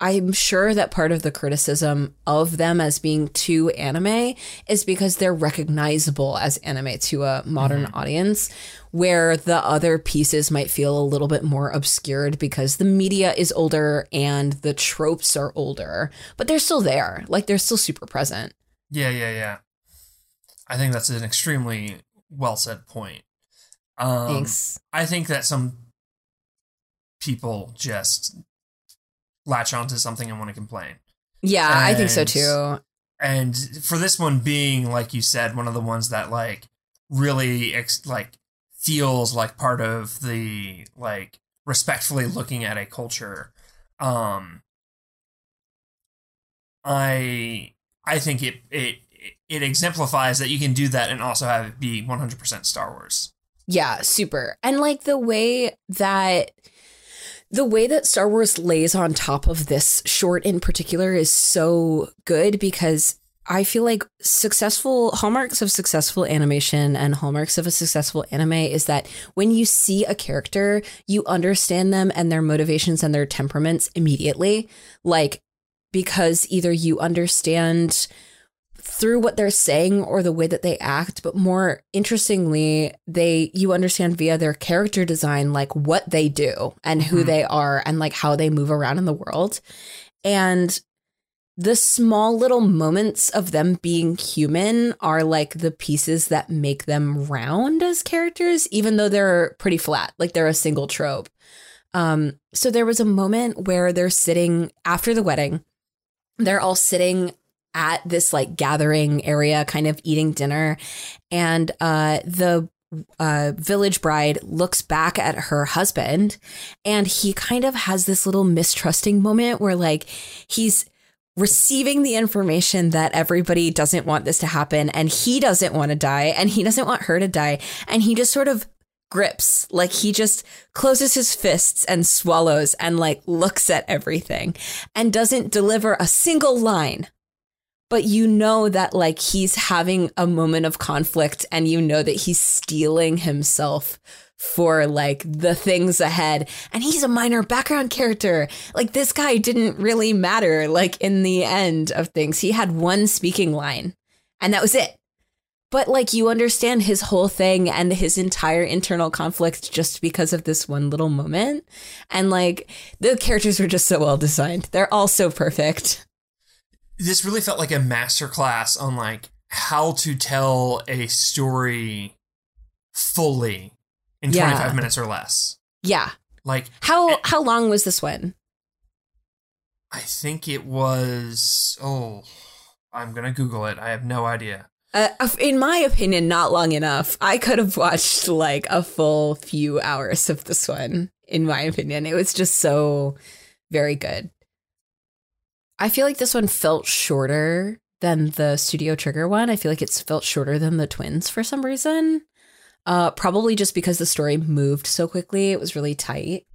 I'm sure that part of the criticism of them as being too anime is because they're recognizable as anime to a modern Mm-hmm. audience, where the other pieces might feel a little bit more obscured because the media is older and the tropes are older, but they're still there. Like they're still super present. Yeah, yeah, yeah. I think that's an extremely well said point. Um, Thanks. I think that some people just latch onto something and want to complain. Yeah, I think so too. And for this one being, like you said, one of the ones that like really ex- like feels like part of the like respectfully looking at a culture. Um, I I think it it it exemplifies that you can do that and also have it be 100% Star Wars. Yeah, super. And like the way that the way that Star Wars lays on top of this short in particular is so good because I feel like successful hallmarks of successful animation and hallmarks of a successful anime is that when you see a character, you understand them and their motivations and their temperaments immediately. Like, because either you understand through what they're saying or the way that they act but more interestingly they you understand via their character design like what they do and who Mhm. they are and like how they move around in the world. And the small little moments of them being human are like the pieces that make them round as characters even though they're pretty flat like they're a single trope. Um so there was a moment where they're sitting after the wedding. They're all sitting at this like gathering area, kind of eating dinner. And uh, the uh, village bride looks back at her husband and he kind of has this little mistrusting moment where like he's receiving the information that everybody doesn't want this to happen and he doesn't want to die and he doesn't want her to die. And he just sort of grips like he just closes his fists and swallows and like looks at everything and doesn't deliver a single line but you know that like he's having a moment of conflict and you know that he's steeling himself for like the things ahead. And he's a minor background character. Like this guy didn't really matter like in the end of things. He had one speaking line and that was it. But like you understand his whole thing and his entire internal conflict just because of this one little moment. And like the characters were just so well designed. They're all so perfect This really felt like a masterclass on like how to tell a story fully in Yeah. 25 minutes or less. yeah Like How how long was this one? I think it was oh I'm going to google it. I have no idea. Uh, in my opinion, not long enough. I could have watched like a full few hours of this one. In my opinion, it was just so very good. I feel like this one felt shorter than the Studio Trigger one. I feel like it's felt shorter than the Twins for some reason. Uh, probably just because the story moved so quickly. It was really tight.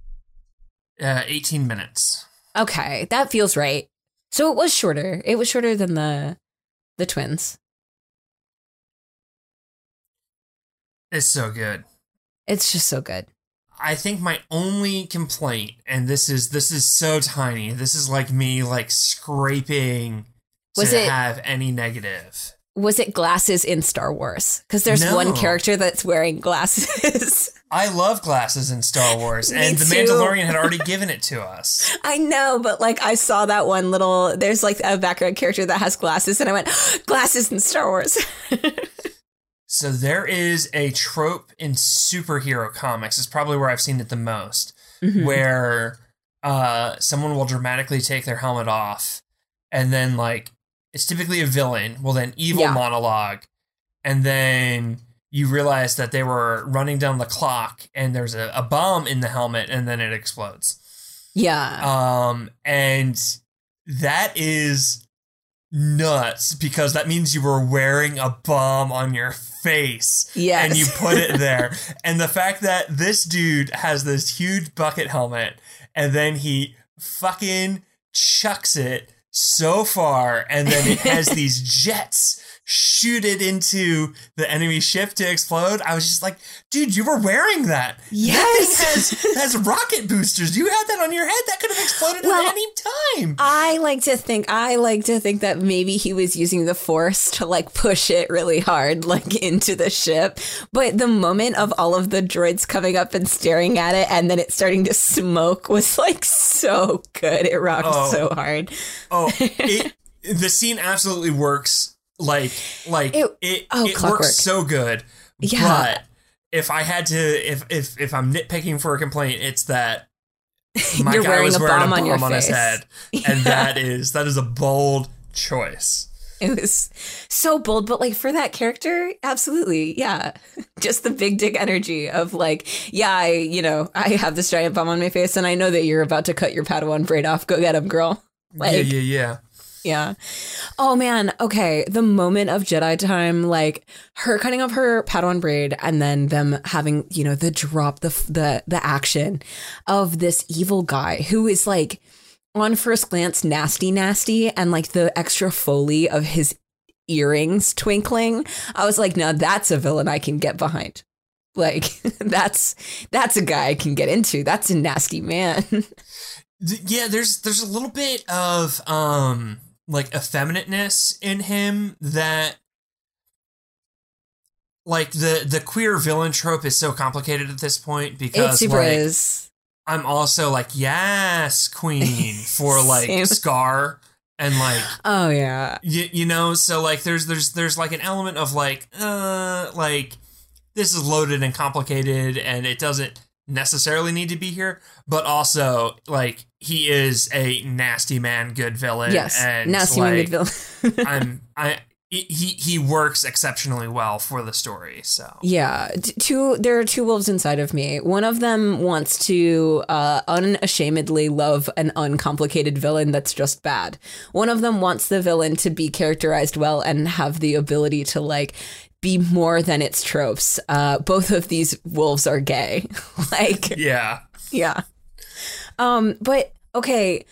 Uh 18 minutes. Okay, that feels right. So it was shorter. It was shorter than the the Twins. It's so good. It's just so good. I think my only complaint, and this is this is so tiny. This is like me like scraping Was to it- have any negative. Was it glasses in Star Wars? Because there's No. one character that's wearing glasses. I love glasses in Star Wars, and The. Mandalorian had already given it to us. I know, but like I saw that one little. There's like a background character that has glasses, and I went, glasses in Star Wars. So there is a trope in superhero comics. It's probably where I've seen it the most, Mhm. where uh, someone will dramatically take their helmet off, and then like it's typically a villain will then evil Yeah. monologue, and then you realize that they were running down the clock, and there's a, a bomb in the helmet, and then it explodes. Yeah. Um, and that is nuts because that means you were wearing a bomb on your face. Yes. And you put it there. and the fact that this dude has this huge bucket helmet and then he fucking chucks it so far and then it has these jets shoot it into the enemy ship to explode. I was just like, dude, you were wearing that. Yes. That thing has, has rocket boosters. You had that on your head. That could have exploded Well, at any time. I like to think I like to think that maybe he was using the force to like push it really hard like into the ship. But the moment of all of the droids coming up and staring at it and then it starting to smoke was like so good. It rocked Oh. so hard. Oh, it, the scene absolutely works. Like, like It- it, oh, it, oh, clockwork. works so good. Yeah. But if I had to, if if if I'm nitpicking for a complaint, it's that my You're guy wearing was a wearing bomb a on your bomb on his face. head, and that is that is a bold choice. It was so bold, but like for that character, absolutely. Yeah. Just the big dick energy of like, yeah, I, you know, I have this giant bomb on my face and I know that you're about to cut your Padawan braid off. Go get him, girl. Like, yeah, yeah, yeah. Yeah. Oh man. Okay. The moment of Jedi time, like her cutting off her Padawan braid, and then them having, you know, the drop, the the the action of this evil guy who is like, on first glance, nasty, nasty, and like the extra foley of his earrings twinkling. I was like, now that's a villain I can get behind. Like that's that's a guy I can get into. That's a nasty man. Yeah there's there's a little bit of um like effeminateness in him that like the the queer villain trope is so complicated at this point it because super like is. I'm also like yes queen for like Scar and like Oh yeah. you, you know so like there's there's there's like an element of like uh like this is loaded and complicated and it doesn't necessarily need to be here but also like he is a nasty man good villain Yes. and Nasty like, man, good villain. i'm i he he works exceptionally well for the story so Yeah, two. There are two wolves inside of me. One of them wants to uh, unashamedly love an uncomplicated villain that's just bad. One of them wants the villain to be characterized well and have the ability to like be more than its tropes. Uh, both of these wolves are gay. like, yeah yeah. Um, but okay,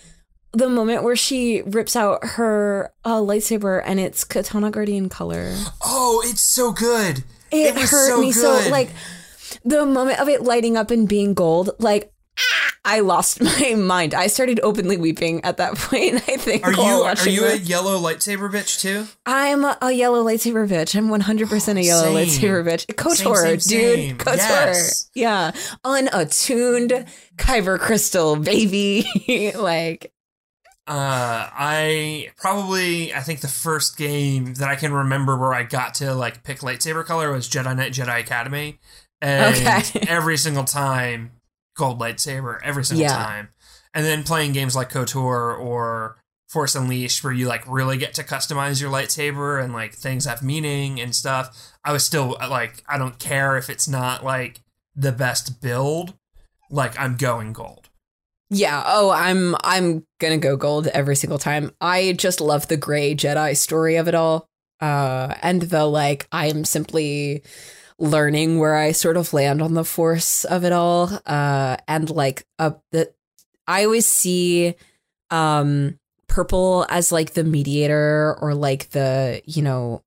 the moment where she rips out her uh, lightsaber and it's Katana Guardian color. oh it's so good it, was hurt so me good. so like the moment of it lighting up and being gold like i lost my mind. I started openly weeping at that point i think are you are you a yellow lightsaber bitch too? I'm a, a yellow lightsaber bitch. I'm 100% a yellow Same. lightsaber bitch. Kotor same, same. dude. Kotor Yes. yeah. Unattuned kyber crystal baby. Like Uh, I probably I think the first game that I can remember where I got to like pick lightsaber color was Jedi Knight Jedi Academy, and Okay. every single time gold lightsaber every single Yeah. time, and then playing games like Kotor or Force Unleashed where you like really get to customize your lightsaber and like things have meaning and stuff. I was still like I don't care if it's not like the best build, like I'm going gold. Yeah. Oh, I'm I'm gonna go gold every single time. I just love the gray Jedi story of it all. Uh and the like I'm simply learning where I sort of land on the force of it all. Uh and like uh the I always see um purple as like the mediator or like the, you know,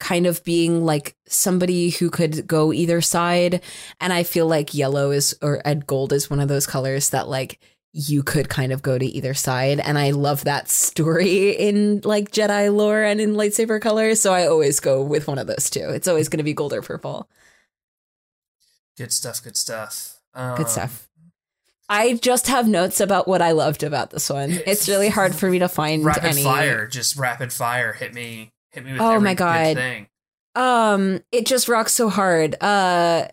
kind of being like somebody who could go either side and i feel like yellow is or and gold is one of those colors that like you could kind of go to either side and i love that story in like jedi lore and in lightsaber colors so i always go with one of those two it's always going to be gold or purple Good stuff. Good stuff. Um, good stuff i just have notes about what i loved about this one it's really hard for me to find rapid any fire, just rapid fire. Hit me, hit me with Oh my good God. thing. Um, it just rocks so hard. Uh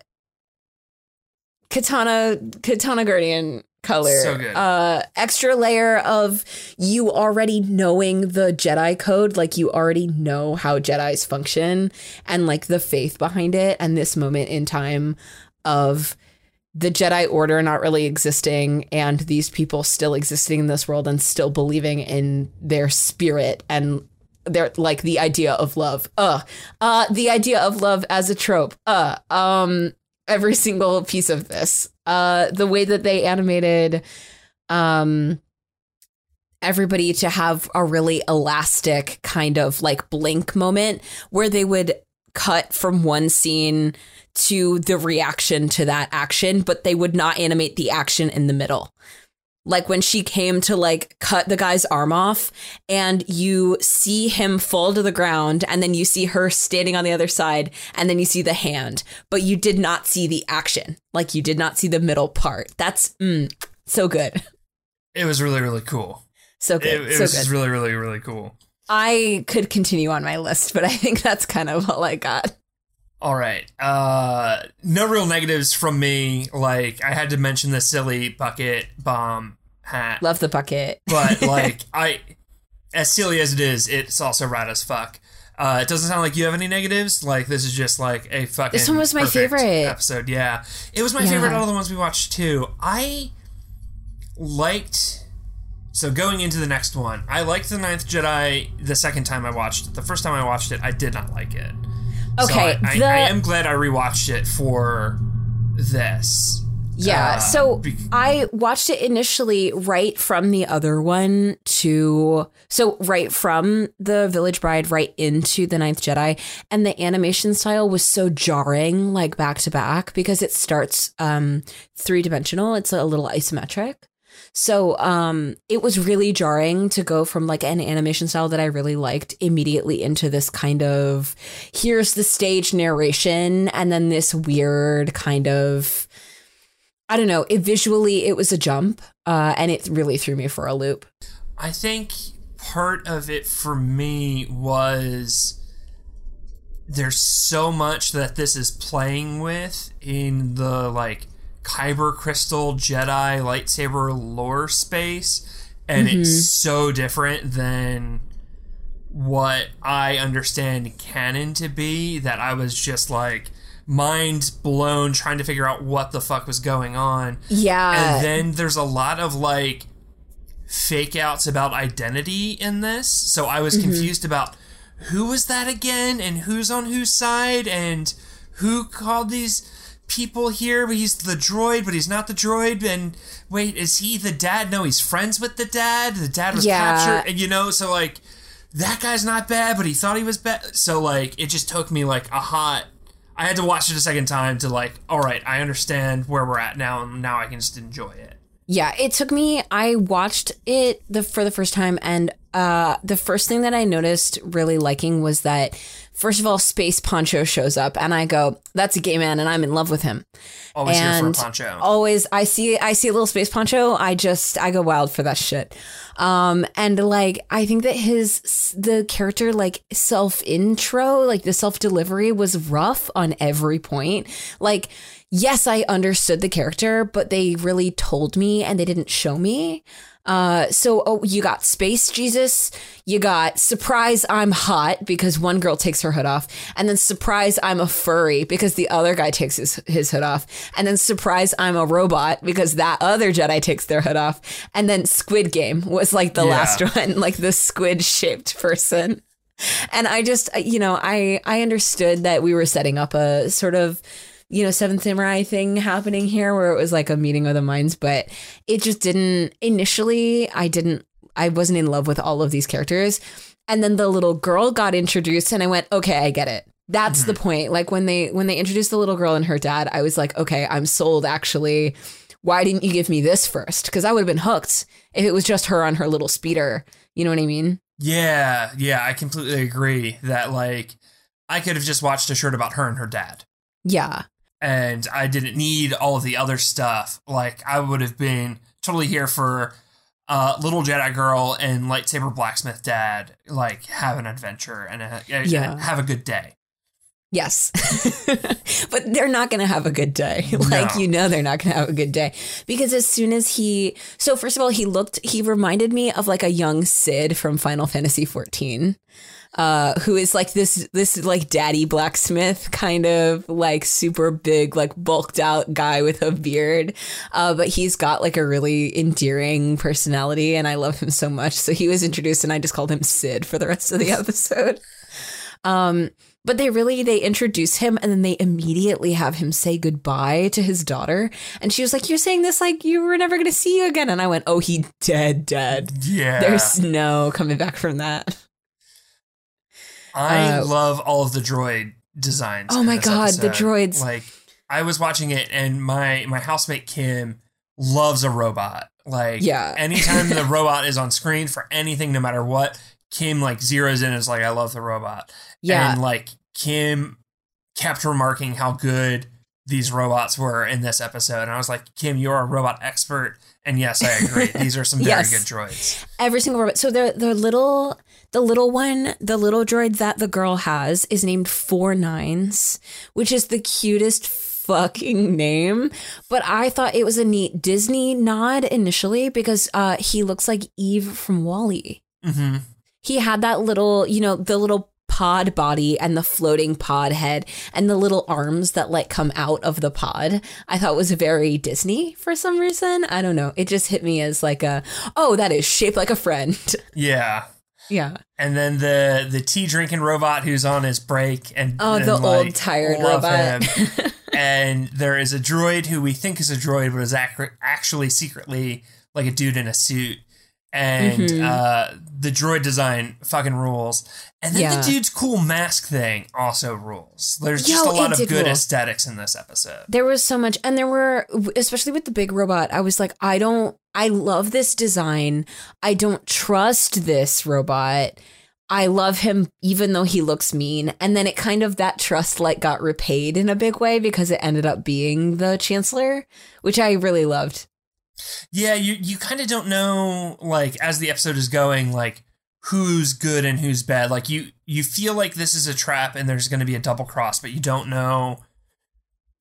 Katana Katana Guardian color. So good. Uh extra layer of you already knowing the Jedi code, like you already know how Jedi's function and like the faith behind it and this moment in time of the Jedi Order not really existing and these people still existing in this world and still believing in their spirit and their like the idea of love. Uh, uh, the idea of love as a trope. Uh, um, every single piece of this. Uh, the way that they animated, um, everybody to have a really elastic kind of like blink moment where they would cut from one scene to the reaction to that action, but they would not animate the action in the middle. Like when she came to like cut the guy's arm off and you see him fall to the ground and then you see her standing on the other side and then you see the hand, but you did not see the action. Like you did not see the middle part. That's mm, so good. It was really, really cool. So good. It, it so was good. really, really, really cool. I could continue on my list, but I think that's kind of all I got. All right. Uh no real negatives from me. Like I had to mention the silly bucket bomb hat. Love the bucket. but like I as silly as it is, it's also rad as fuck. Uh, it doesn't sound like you have any negatives. Like this is just like a fucking. This one was my favorite. episode. Yeah, it was my Yeah. favorite out of the ones we watched too. I liked. So going into the next one, I liked the Ninth Jedi the second time I watched it. The first time I watched it, I did not like it. So Okay, I, I, the- I am glad I rewatched it for this. Yeah. Uh, so bec- I watched it initially right from the other one to so right from the Village Bride right into the Ninth Jedi, and the animation style was so jarring, like back to back, because it starts um three dimensional. It's a little isometric. So um it was really jarring to go from like an animation style that I really liked immediately into this kind of here's the stage narration and then this weird kind of I don't know, it visually it was a jump uh and it really threw me for a loop. I think part of it for me was there's so much that this is playing with in the like Kyber crystal Jedi lightsaber lore space, and it's mm-hmm. so different than what I understand canon to be that I was just like mind blown trying to figure out what the fuck was going on. Yeah. And then there's a lot of like fake outs about identity in this. So I was mm-hmm. confused about who was that again and who's on whose side and who called these people here, but he's the droid, but he's not the droid. And wait, is he the dad? No, he's friends with the dad. The dad was Yeah. captured. And you know, so like that guy's not bad, but he thought he was bad. So like it just took me like a hot I had to watch it a second time to like, all right, I understand where we're at now, and now I can just enjoy it. Yeah, it took me. I watched it the for the first time, and uh, the first thing that I noticed really liking was that first of all, Space Poncho shows up, and I go, "That's a gay man, and I'm in love with him." Always here for poncho. always, I see, I see a little Space Poncho, I just, I go wild for that shit. Um, and like, I think that his the character like self intro, like the self delivery was rough on every point. Like, yes, I understood the character, but they really told me and they didn't show me. Uh, so oh, you got Space Jesus, you got surprise I'm hot because one girl takes her hood off, and then surprise I'm a furry because the other guy takes his his hood off, and then surprise I'm a robot because that other Jedi takes their hood off, and then Squid Game was like the Yeah. last one, like the squid shaped person. And I just, you know, I I understood that we were setting up a sort of you know, Seventh Samurai thing happening here where it was like a meeting of the minds, but it just didn't initially I didn't I wasn't in love with all of these characters. And then the little girl got introduced and I went, okay, I get it. That's the mm-hmm. point. Like when they when they introduced the little girl and her dad, I was like, okay, I'm sold actually. Why didn't you give me this first? Because I would have been hooked if it was just her on her little speeder. You know what I mean? Yeah, yeah, I completely agree that like I could have just watched a shirt about her and her dad. Yeah. And I didn't need all of the other stuff. Like I would have been totally here for uh, little Jedi girl and lightsaber blacksmith dad like have an adventure and a, Yeah. have a good day. Yes. but they're not going to have a good day. Like, No. you know, they're not going to have a good day. Because as soon as he, so first of all, he looked, he reminded me of like a young Cid from Final Fantasy 14. Uh, who is like this, this like daddy blacksmith kind of like super big, like bulked out guy with a beard. Uh, but he's got like a really endearing personality and I love him so much. So he was introduced and I just called him Cid for the rest of the episode. Um, but they really they introduce him and then they immediately have him say goodbye to his daughter. And she was like, You're saying this like you were never gonna see you again. And I went, Oh, he dead, dead. Yeah. There's no coming back from that. I Uh, love all of the droid designs. Oh my God, the droids. Like I was watching it and my my housemate Kim loves a robot. Like Yeah. anytime the robot is on screen for anything, no matter what, Kim like zeroes in and is like, I love the robot. Yeah. And like Kim kept remarking how good these robots were in this episode. And I was like, Kim, you're a robot expert. And yes, I agree. These are some very Yes. good droids. Every single robot. So the the little the little one, the little droid that the girl has is named Four Nines, which is the cutest fucking name. But I thought it was a neat Disney nod initially because uh he looks like Eve from WALL-E. hmm He had that little, you know, the little pod body and the floating pod head and the little arms that like come out of the pod. I thought was very Disney for some reason. I don't know. It just hit me as like a, oh, that is shaped like a friend. Yeah. Yeah. And then the the tea drinking robot who's on his break and Oh, and, the like, old tired robot. and there is a droid who we think is a droid, but is ac- actually secretly like a dude in a suit. And Mhm. uh, the droid design fucking rules. And then Yeah. the dude's cool mask thing also rules. There's Yo, just a lot of good rule. aesthetics in this episode. There was so much, and there were, especially with the big robot, I was like, I don't, I love this design. I don't trust this robot. I love him even though he looks mean. And then it kind of, that trust like got repaid in a big way because it ended up being the Chancellor, which I really loved. Yeah, you you kind of don't know like as the episode is going like who's good and who's bad. Like you you feel like this is a trap and there's going to be a double cross, but you don't know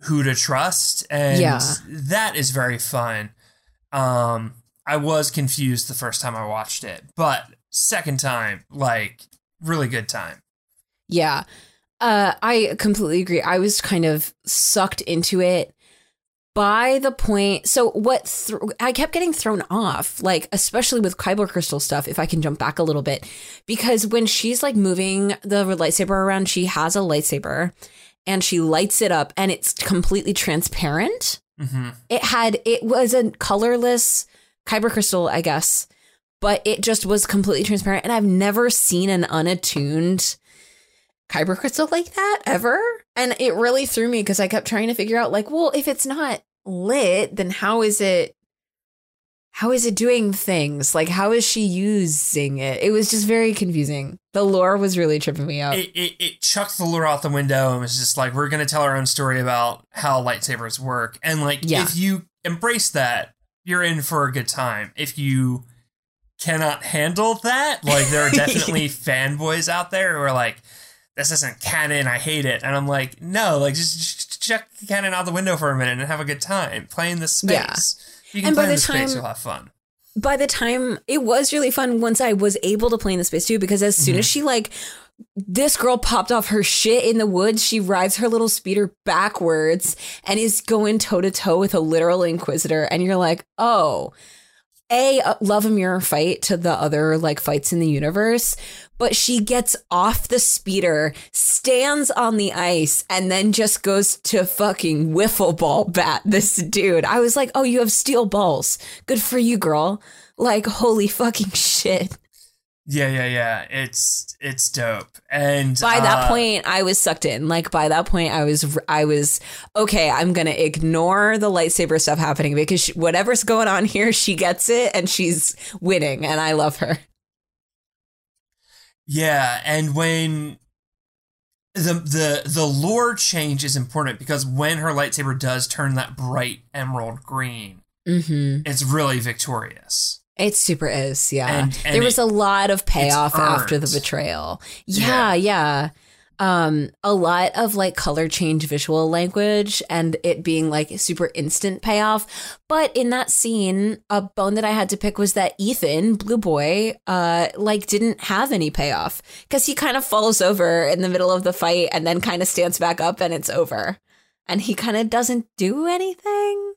who to trust and Yeah. that is very fun. Um I was confused the first time I watched it, but second time like really good time. Yeah. Uh, I completely agree. I was kind of sucked into it by the point. So what th- I kept getting thrown off, like especially with Kyber crystal stuff. If I can jump back a little bit, because when she's like moving the lightsaber around, she has a lightsaber, and she lights it up, and it's completely transparent. Mhm. It had it was a colorless Kyber crystal, I guess, but it just was completely transparent. And I've never seen an unattuned Kyber crystal like that ever. And it really threw me because I kept trying to figure out, like, well, if it's not lit, then how is it? How is it doing things? Like, how is she using it? It was just very confusing. The lore was really tripping me out. It, it it chucked the lore out the window and was just like we're going to tell our own story about how lightsabers work. And like Yeah. if you embrace that, you're in for a good time. If you cannot handle that, like there are definitely fanboys out there who are like this isn't canon, I hate it. And I'm like, no, like just, just chuck the canon out the window for a minute and have a good time. playing the space. Yeah. You can And by play in the the space, time- you'll have fun. by the time it was really fun once I was able to play in the space too, because as soon as mm-hmm. she like this girl popped off her shit in the woods, she rides her little speeder backwards and is going toe to toe with a literal inquisitor, and you're like, oh. A love a mirror fight to the other like fights in the universe, but she gets off the speeder, stands on the ice, and then just goes to fucking wiffle ball bat this dude. I was like, oh, you have steel balls. Good for you, girl. Like, holy fucking shit. Yeah, yeah, yeah. It's it's dope. And By that uh, point, I was sucked in. Like by that point, I was, I was okay. I'm gonna ignore the lightsaber stuff happening because she, whatever's going on here, she gets it and she's winning, and I love her. Yeah, and when the the the lore change is important because when her lightsaber does turn that bright emerald green, Mm-hmm. it's really victorious. It super is, yeah. And- and there was it- a lot of payoff after the betrayal. Yeah, yeah. Um a lot of like color change visual language and it being like super instant payoff but in that scene a bone that i had to pick was that ethan blue boy uh like didn't have any payoff because he kind of falls over in the middle of the fight and then kind of stands back up and it's over and he kind of doesn't do anything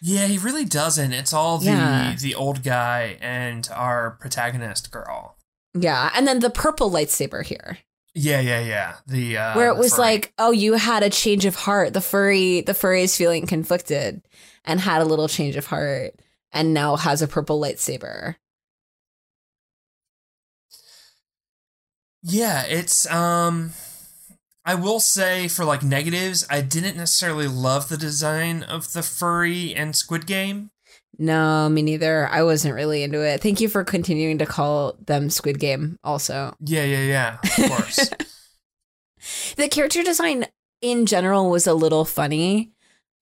Yeah, he really doesn't. It's all the Yeah. the old guy and our protagonist girl. yeah and then the purple lightsaber here Yeah, yeah, yeah. The uh, where it was furry. like, oh, you had a change of heart. The furry, the furry is feeling conflicted and had a little change of heart, and now has a purple lightsaber. Yeah, it's um I will say for like negatives, I didn't necessarily love the design of the furry and Squid Game. No, me neither. I wasn't really into it. Thank you for continuing to call them Squid Game. Also, Yeah, yeah, yeah. Of course. the character design in general was a little funny.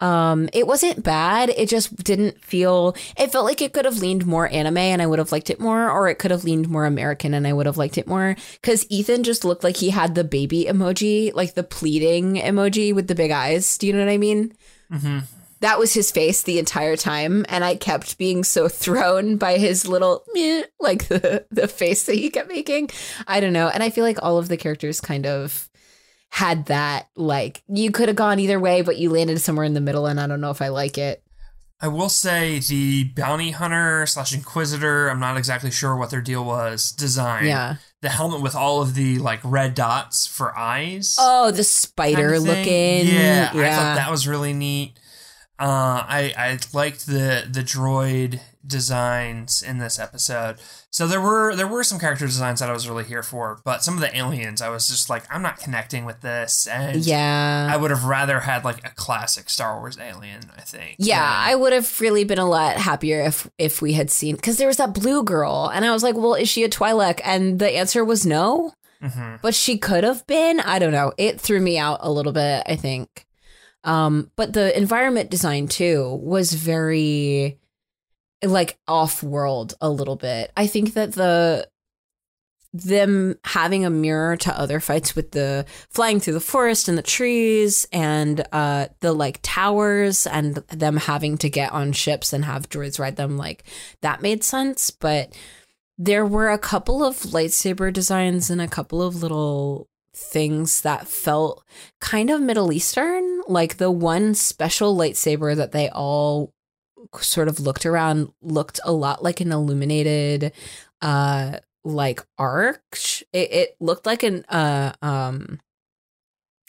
Um, it wasn't bad. It just didn't feel. It felt like it could have leaned more anime, and I would have liked it more, or it could have leaned more American, and I would have liked it more. Because Ethan just looked like he had the baby emoji, like the pleading emoji with the big eyes. Do you know what I mean? hmm That was his face the entire time, and I kept being so thrown by his little meh, like the the face that he kept making. I don't know, and I feel like all of the characters kind of had that. Like you could have gone either way, but you landed somewhere in the middle, and I don't know if I like it. I will say the bounty hunter slash inquisitor, I'm not exactly sure what their deal was, design. Yeah. The helmet with all of the like red dots for eyes. Oh, the kind spider of looking. Yeah, I thought that was really neat. Uh, I I liked the the droid designs in this episode. So there were there were some character designs that I was really here for, but some of the aliens I was just like I'm not connecting with this, and yeah. I would have rather had like a classic Star Wars alien. I think. Yeah, I would have really been a lot happier if if we had seen because there was that blue girl, and I was like, "Well, is she a Twi'lek?" And the answer was no. Mhm. but she could have been. I don't know. It threw me out a little bit, I think. Um, but the environment design too was very like off world a little bit. I think that the them having a mirror to other fights with the flying through the forest and the trees and uh the like towers and them having to get on ships and have droids ride them like that made sense but there were a couple of lightsaber designs and a couple of little things that felt kind of Middle Eastern. Like the one special lightsaber that they all sort of looked around looked a lot like an illuminated uh like arch. It, it looked like an uh um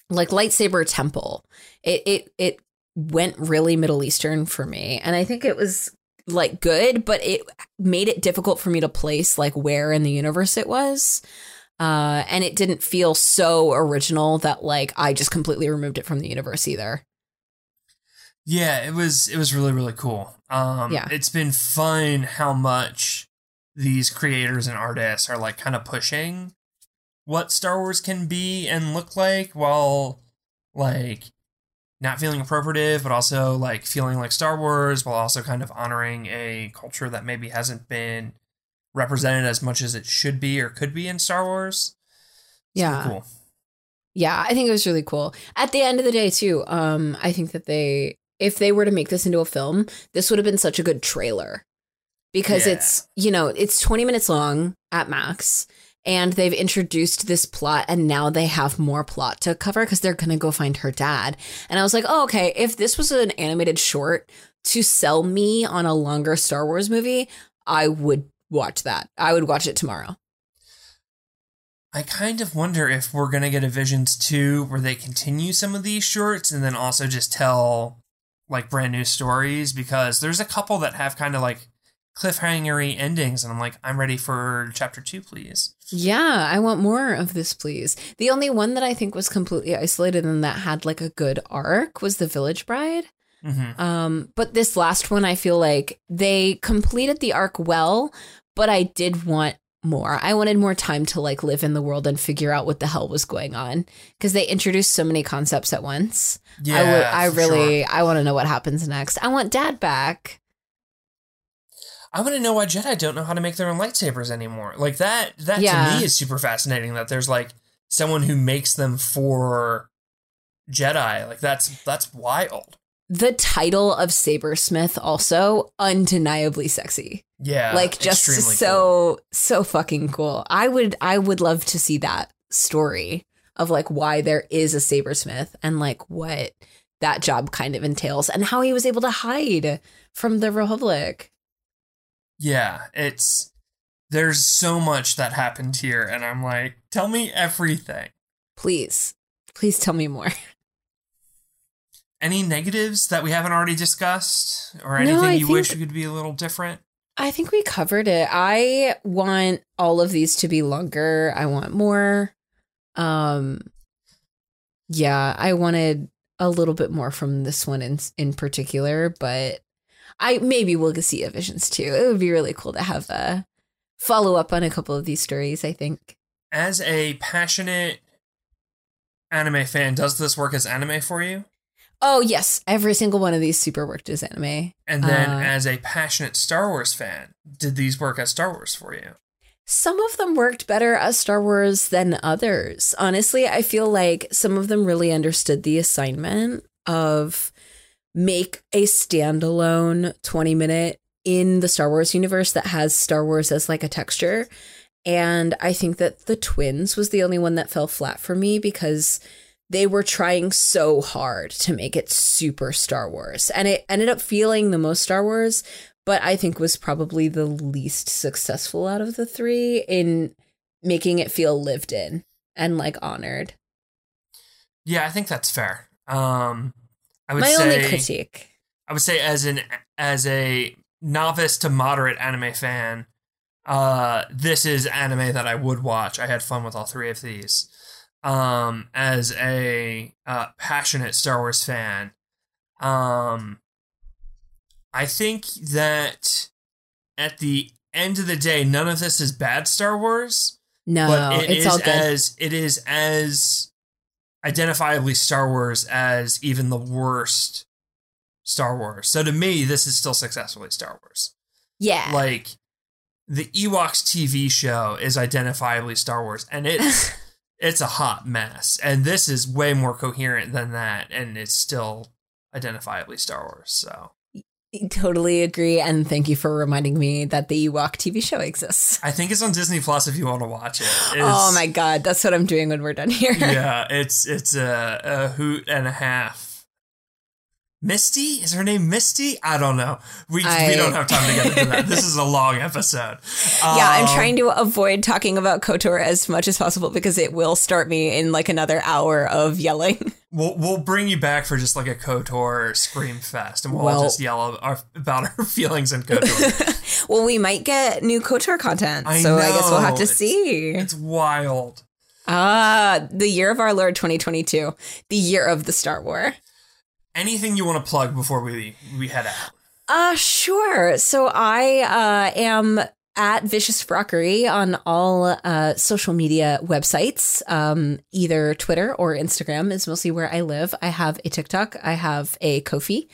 like lightsaber temple. It it it went really Middle Eastern for me. And I think it was like good, but it made it difficult for me to place like where in the universe it was. Uh, and it didn't feel so original that like I just completely removed it from the universe either. Yeah, it was it was really really cool. Um, Yeah. it's been fun how much these creators and artists are like kind of pushing what Star Wars can be and look like while like not feeling appropriative, but also like feeling like Star Wars while also kind of honoring a culture that maybe hasn't been represented as much as it should be or could be in Star Wars. It's Yeah. cool. Yeah, I think it was really cool. At the end of the day, too, um, I think that they, if they were to make this into a film, this would have been such a good trailer because Yeah. it's, you know, it's 20 minutes long at max. And they've introduced this plot, and now they have more plot to cover because they're going to go find her dad. And I was like, oh, okay, if this was an animated short to sell me on a longer Star Wars movie, I would watch that. I would watch it tomorrow. I kind of wonder if we're gonna get a Visions 2 where they continue some of these shorts and then also just tell like brand new stories because there's a couple that have kind of like cliffhangery endings and I'm like, I'm ready for chapter two, please. Yeah, I want more of this, please. The only one that I think was completely isolated and that had like a good arc was the Village Bride. Mm-hmm. Um, but this last one, I feel like they completed the arc well, but I did want more. I wanted more time to like live in the world and figure out what the hell was going on because they introduced so many concepts at once. Yeah, I would, I really, sure. I want to know what happens next. I want Dad back. I want to know why Jedi don't know how to make their own lightsabers anymore. Like that. That Yeah. to me is super fascinating. That there's like someone who makes them for Jedi. Like that's that's wild. The title of Sabersmith also undeniably sexy. Yeah, like just so cool. so fucking cool. I would I would love to see that story of like why there is a sabersmith and like what that job kind of entails and how he was able to hide from the republic. Yeah, it's there's so much that happened here, and I'm like, tell me everything. Please. Please tell me more. Any negatives that we haven't already discussed, or anything I you think- wish could be a little different? I think we covered it. I want all of these to be longer. I want more. Um yeah, I wanted a little bit more from this one in in particular, but I maybe we'll see a visions too. It would be really cool to have a follow up on a couple of these stories, I think. As a passionate anime fan, does this work as anime for you? Oh, yes, every single one of these super worked as anime. And then, Uh, as a passionate Star Wars fan, did these work as Star Wars for you? Some of them worked better as Star Wars than others. Honestly, I feel like some of them really understood the assignment of make a standalone 20 minute in the Star Wars universe that has Star Wars as like a texture. And I think that The Twins was the only one that fell flat for me because they were trying so hard to make it super Star Wars. And it ended up feeling the most Star Wars, but I think was probably the least successful out of the three in making it feel lived in and like honored. Yeah, I think that's fair. Um, I would My say only critique. I would say as an as a novice to moderate anime fan, uh, this is anime that I would watch. I had fun with all three of these. Um, as a uh, passionate Star Wars fan, um, I think that at the end of the day, none of this is bad Star Wars No, it it's is all good. as it is as identifiably Star Wars as even the worst Star Wars. So to me, this is still successfully Star Wars. yeah. Like the Ewoks TV show is identifiably Star Wars, and it's it's a hot mess. And this is way more coherent than that, and it's still identifiably Star Wars. So totally agree. And thank you for reminding me that the Ewok TV show exists. I think it's on Disney Plus if you want to watch it. oh my God. That's what I'm doing when we're done here. yeah, it's it's a, a hoot and a half. Misty is her name Misty? I don't know. We we don't have time to get into that. This is a long episode. Yeah, I'm Um, trying to avoid talking about KOTOR as much as possible because it will start me in like another hour of yelling. We'll we'll bring you back for just like a Kotor scream fest, and we'll Well- just yell our, about our feelings in Kotor. well, we might get new KOTOR content, I so I guess we'll have to It's- see. it's wild. Ah, the year of our Lord 2022, the year of the Star War. Anything you want to plug before we we head out? Uh sure. So I uh am at Vicious Frockery on all uh, social media websites. Um, either Twitter or Instagram is mostly where I live. I have a TikTok. I have a Ko-fi.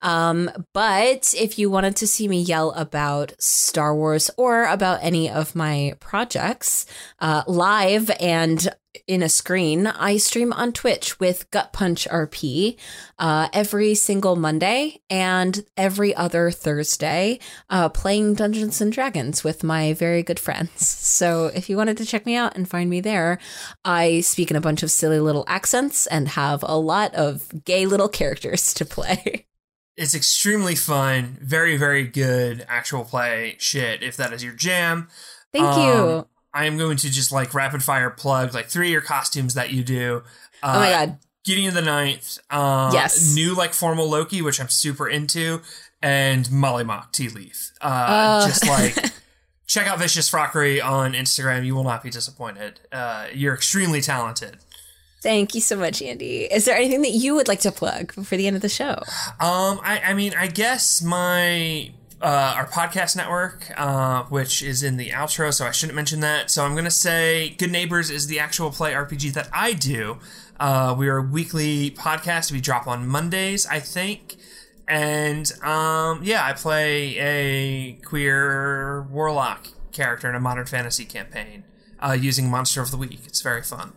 Um, but if you wanted to see me yell about Star Wars or about any of my projects uh, live and in a screen, I stream on Twitch with Gut Punch RP uh, every single Monday and every other Thursday, uh, playing Dungeons and Dragons with my very good friends. So if you wanted to check me out and find me there, I speak in a bunch of silly little accents and have a lot of gay little characters to play. It's extremely fun, very very good actual play shit. If that is your jam, Thank Um, you. I am going to just like rapid fire plug like three of your costumes that you do. Uh, oh my god. Gideon the Ninth. Uh, Yes. New like formal Loki, which I'm super into, and Mollymauk Tealeaf. Uh, Uh. Just like check out Vicious Frockery on Instagram. You will not be disappointed. Uh, you're extremely talented. Thank you so much, Andy. Is there anything that you would like to plug before the end of the show? Um, I, I mean, I guess my uh, our podcast network, uh, which is in the outro, so I shouldn't mention that. So I'm gonna say, Good Neighbors is the actual play RPG that I do. Uh, we are a weekly podcast. We drop on Mondays, I think. And um, yeah, I play a queer warlock character in a modern fantasy campaign uh, using Monster of the Week. It's very fun.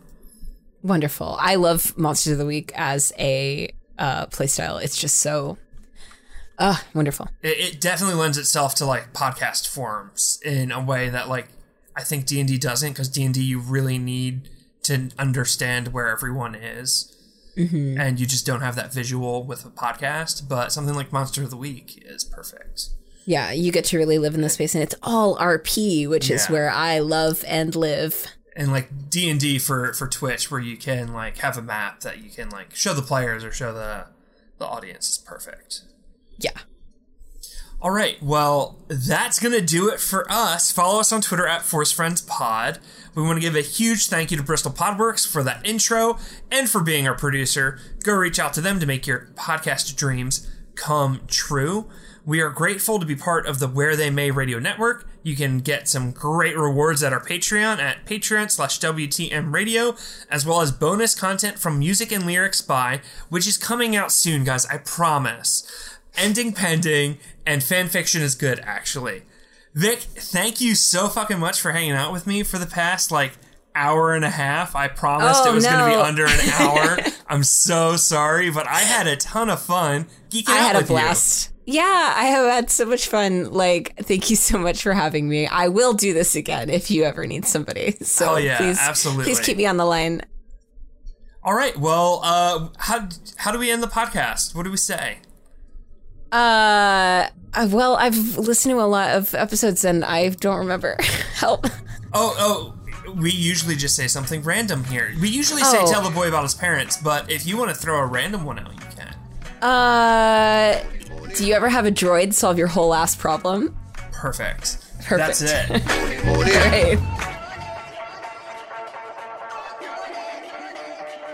Wonderful. I love Monster of the Week as a uh, playstyle. It's just so uh, wonderful. It, it definitely lends itself to like podcast forms in a way that like I think D and D doesn't because D and D you really need to understand where everyone is. And you just don't have that visual with a podcast, but something like Monster of the Week is perfect. Yeah, you get to really live in the space, and it's all RP, which is where I love and live. and like D and D for for Twitch, where you can like have a map that you can like show the players or show the the audience is perfect. Yeah. All right, well that's gonna do it for us. Follow us on Twitter at Force Friends Pod. We want to give a huge thank you to Bristol Podworks for that intro and for being our producer. Go reach out to them to make your podcast dreams come true. We are grateful to be part of the Where They May Radio Network. You can get some great rewards at our Patreon at Patreon slash WTM Radio, as well as bonus content from Music and Lyrics by, which is coming out soon, guys, I promise. Ending pending, and fanfiction is good, actually. Vic, thank you so fucking much for hanging out with me for the past, like, hour and a half. I promised Oh, it was going to be under an hour. I'm so sorry, but I had a ton of fun geeking I out had a with you. blast. Yeah, I have had so much fun. Like, thank you so much for having me. I will do this again if you ever need somebody. So Oh, yeah, please, absolutely. please keep me on the line. All right. Well, uh, how how do we end the podcast? What do we say? Uh, uh, well, I've listened to a lot of episodes and I don't remember. Help. Oh, oh. We usually just say something random here. We usually say Oh. tell the boy about his parents, but if you want to throw a random one out, you can. Uh, do you ever have a droid solve your whole ass problem? Perfect. Perfect. That's it.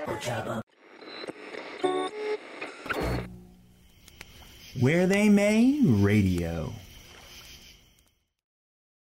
Great. Where They May Radio.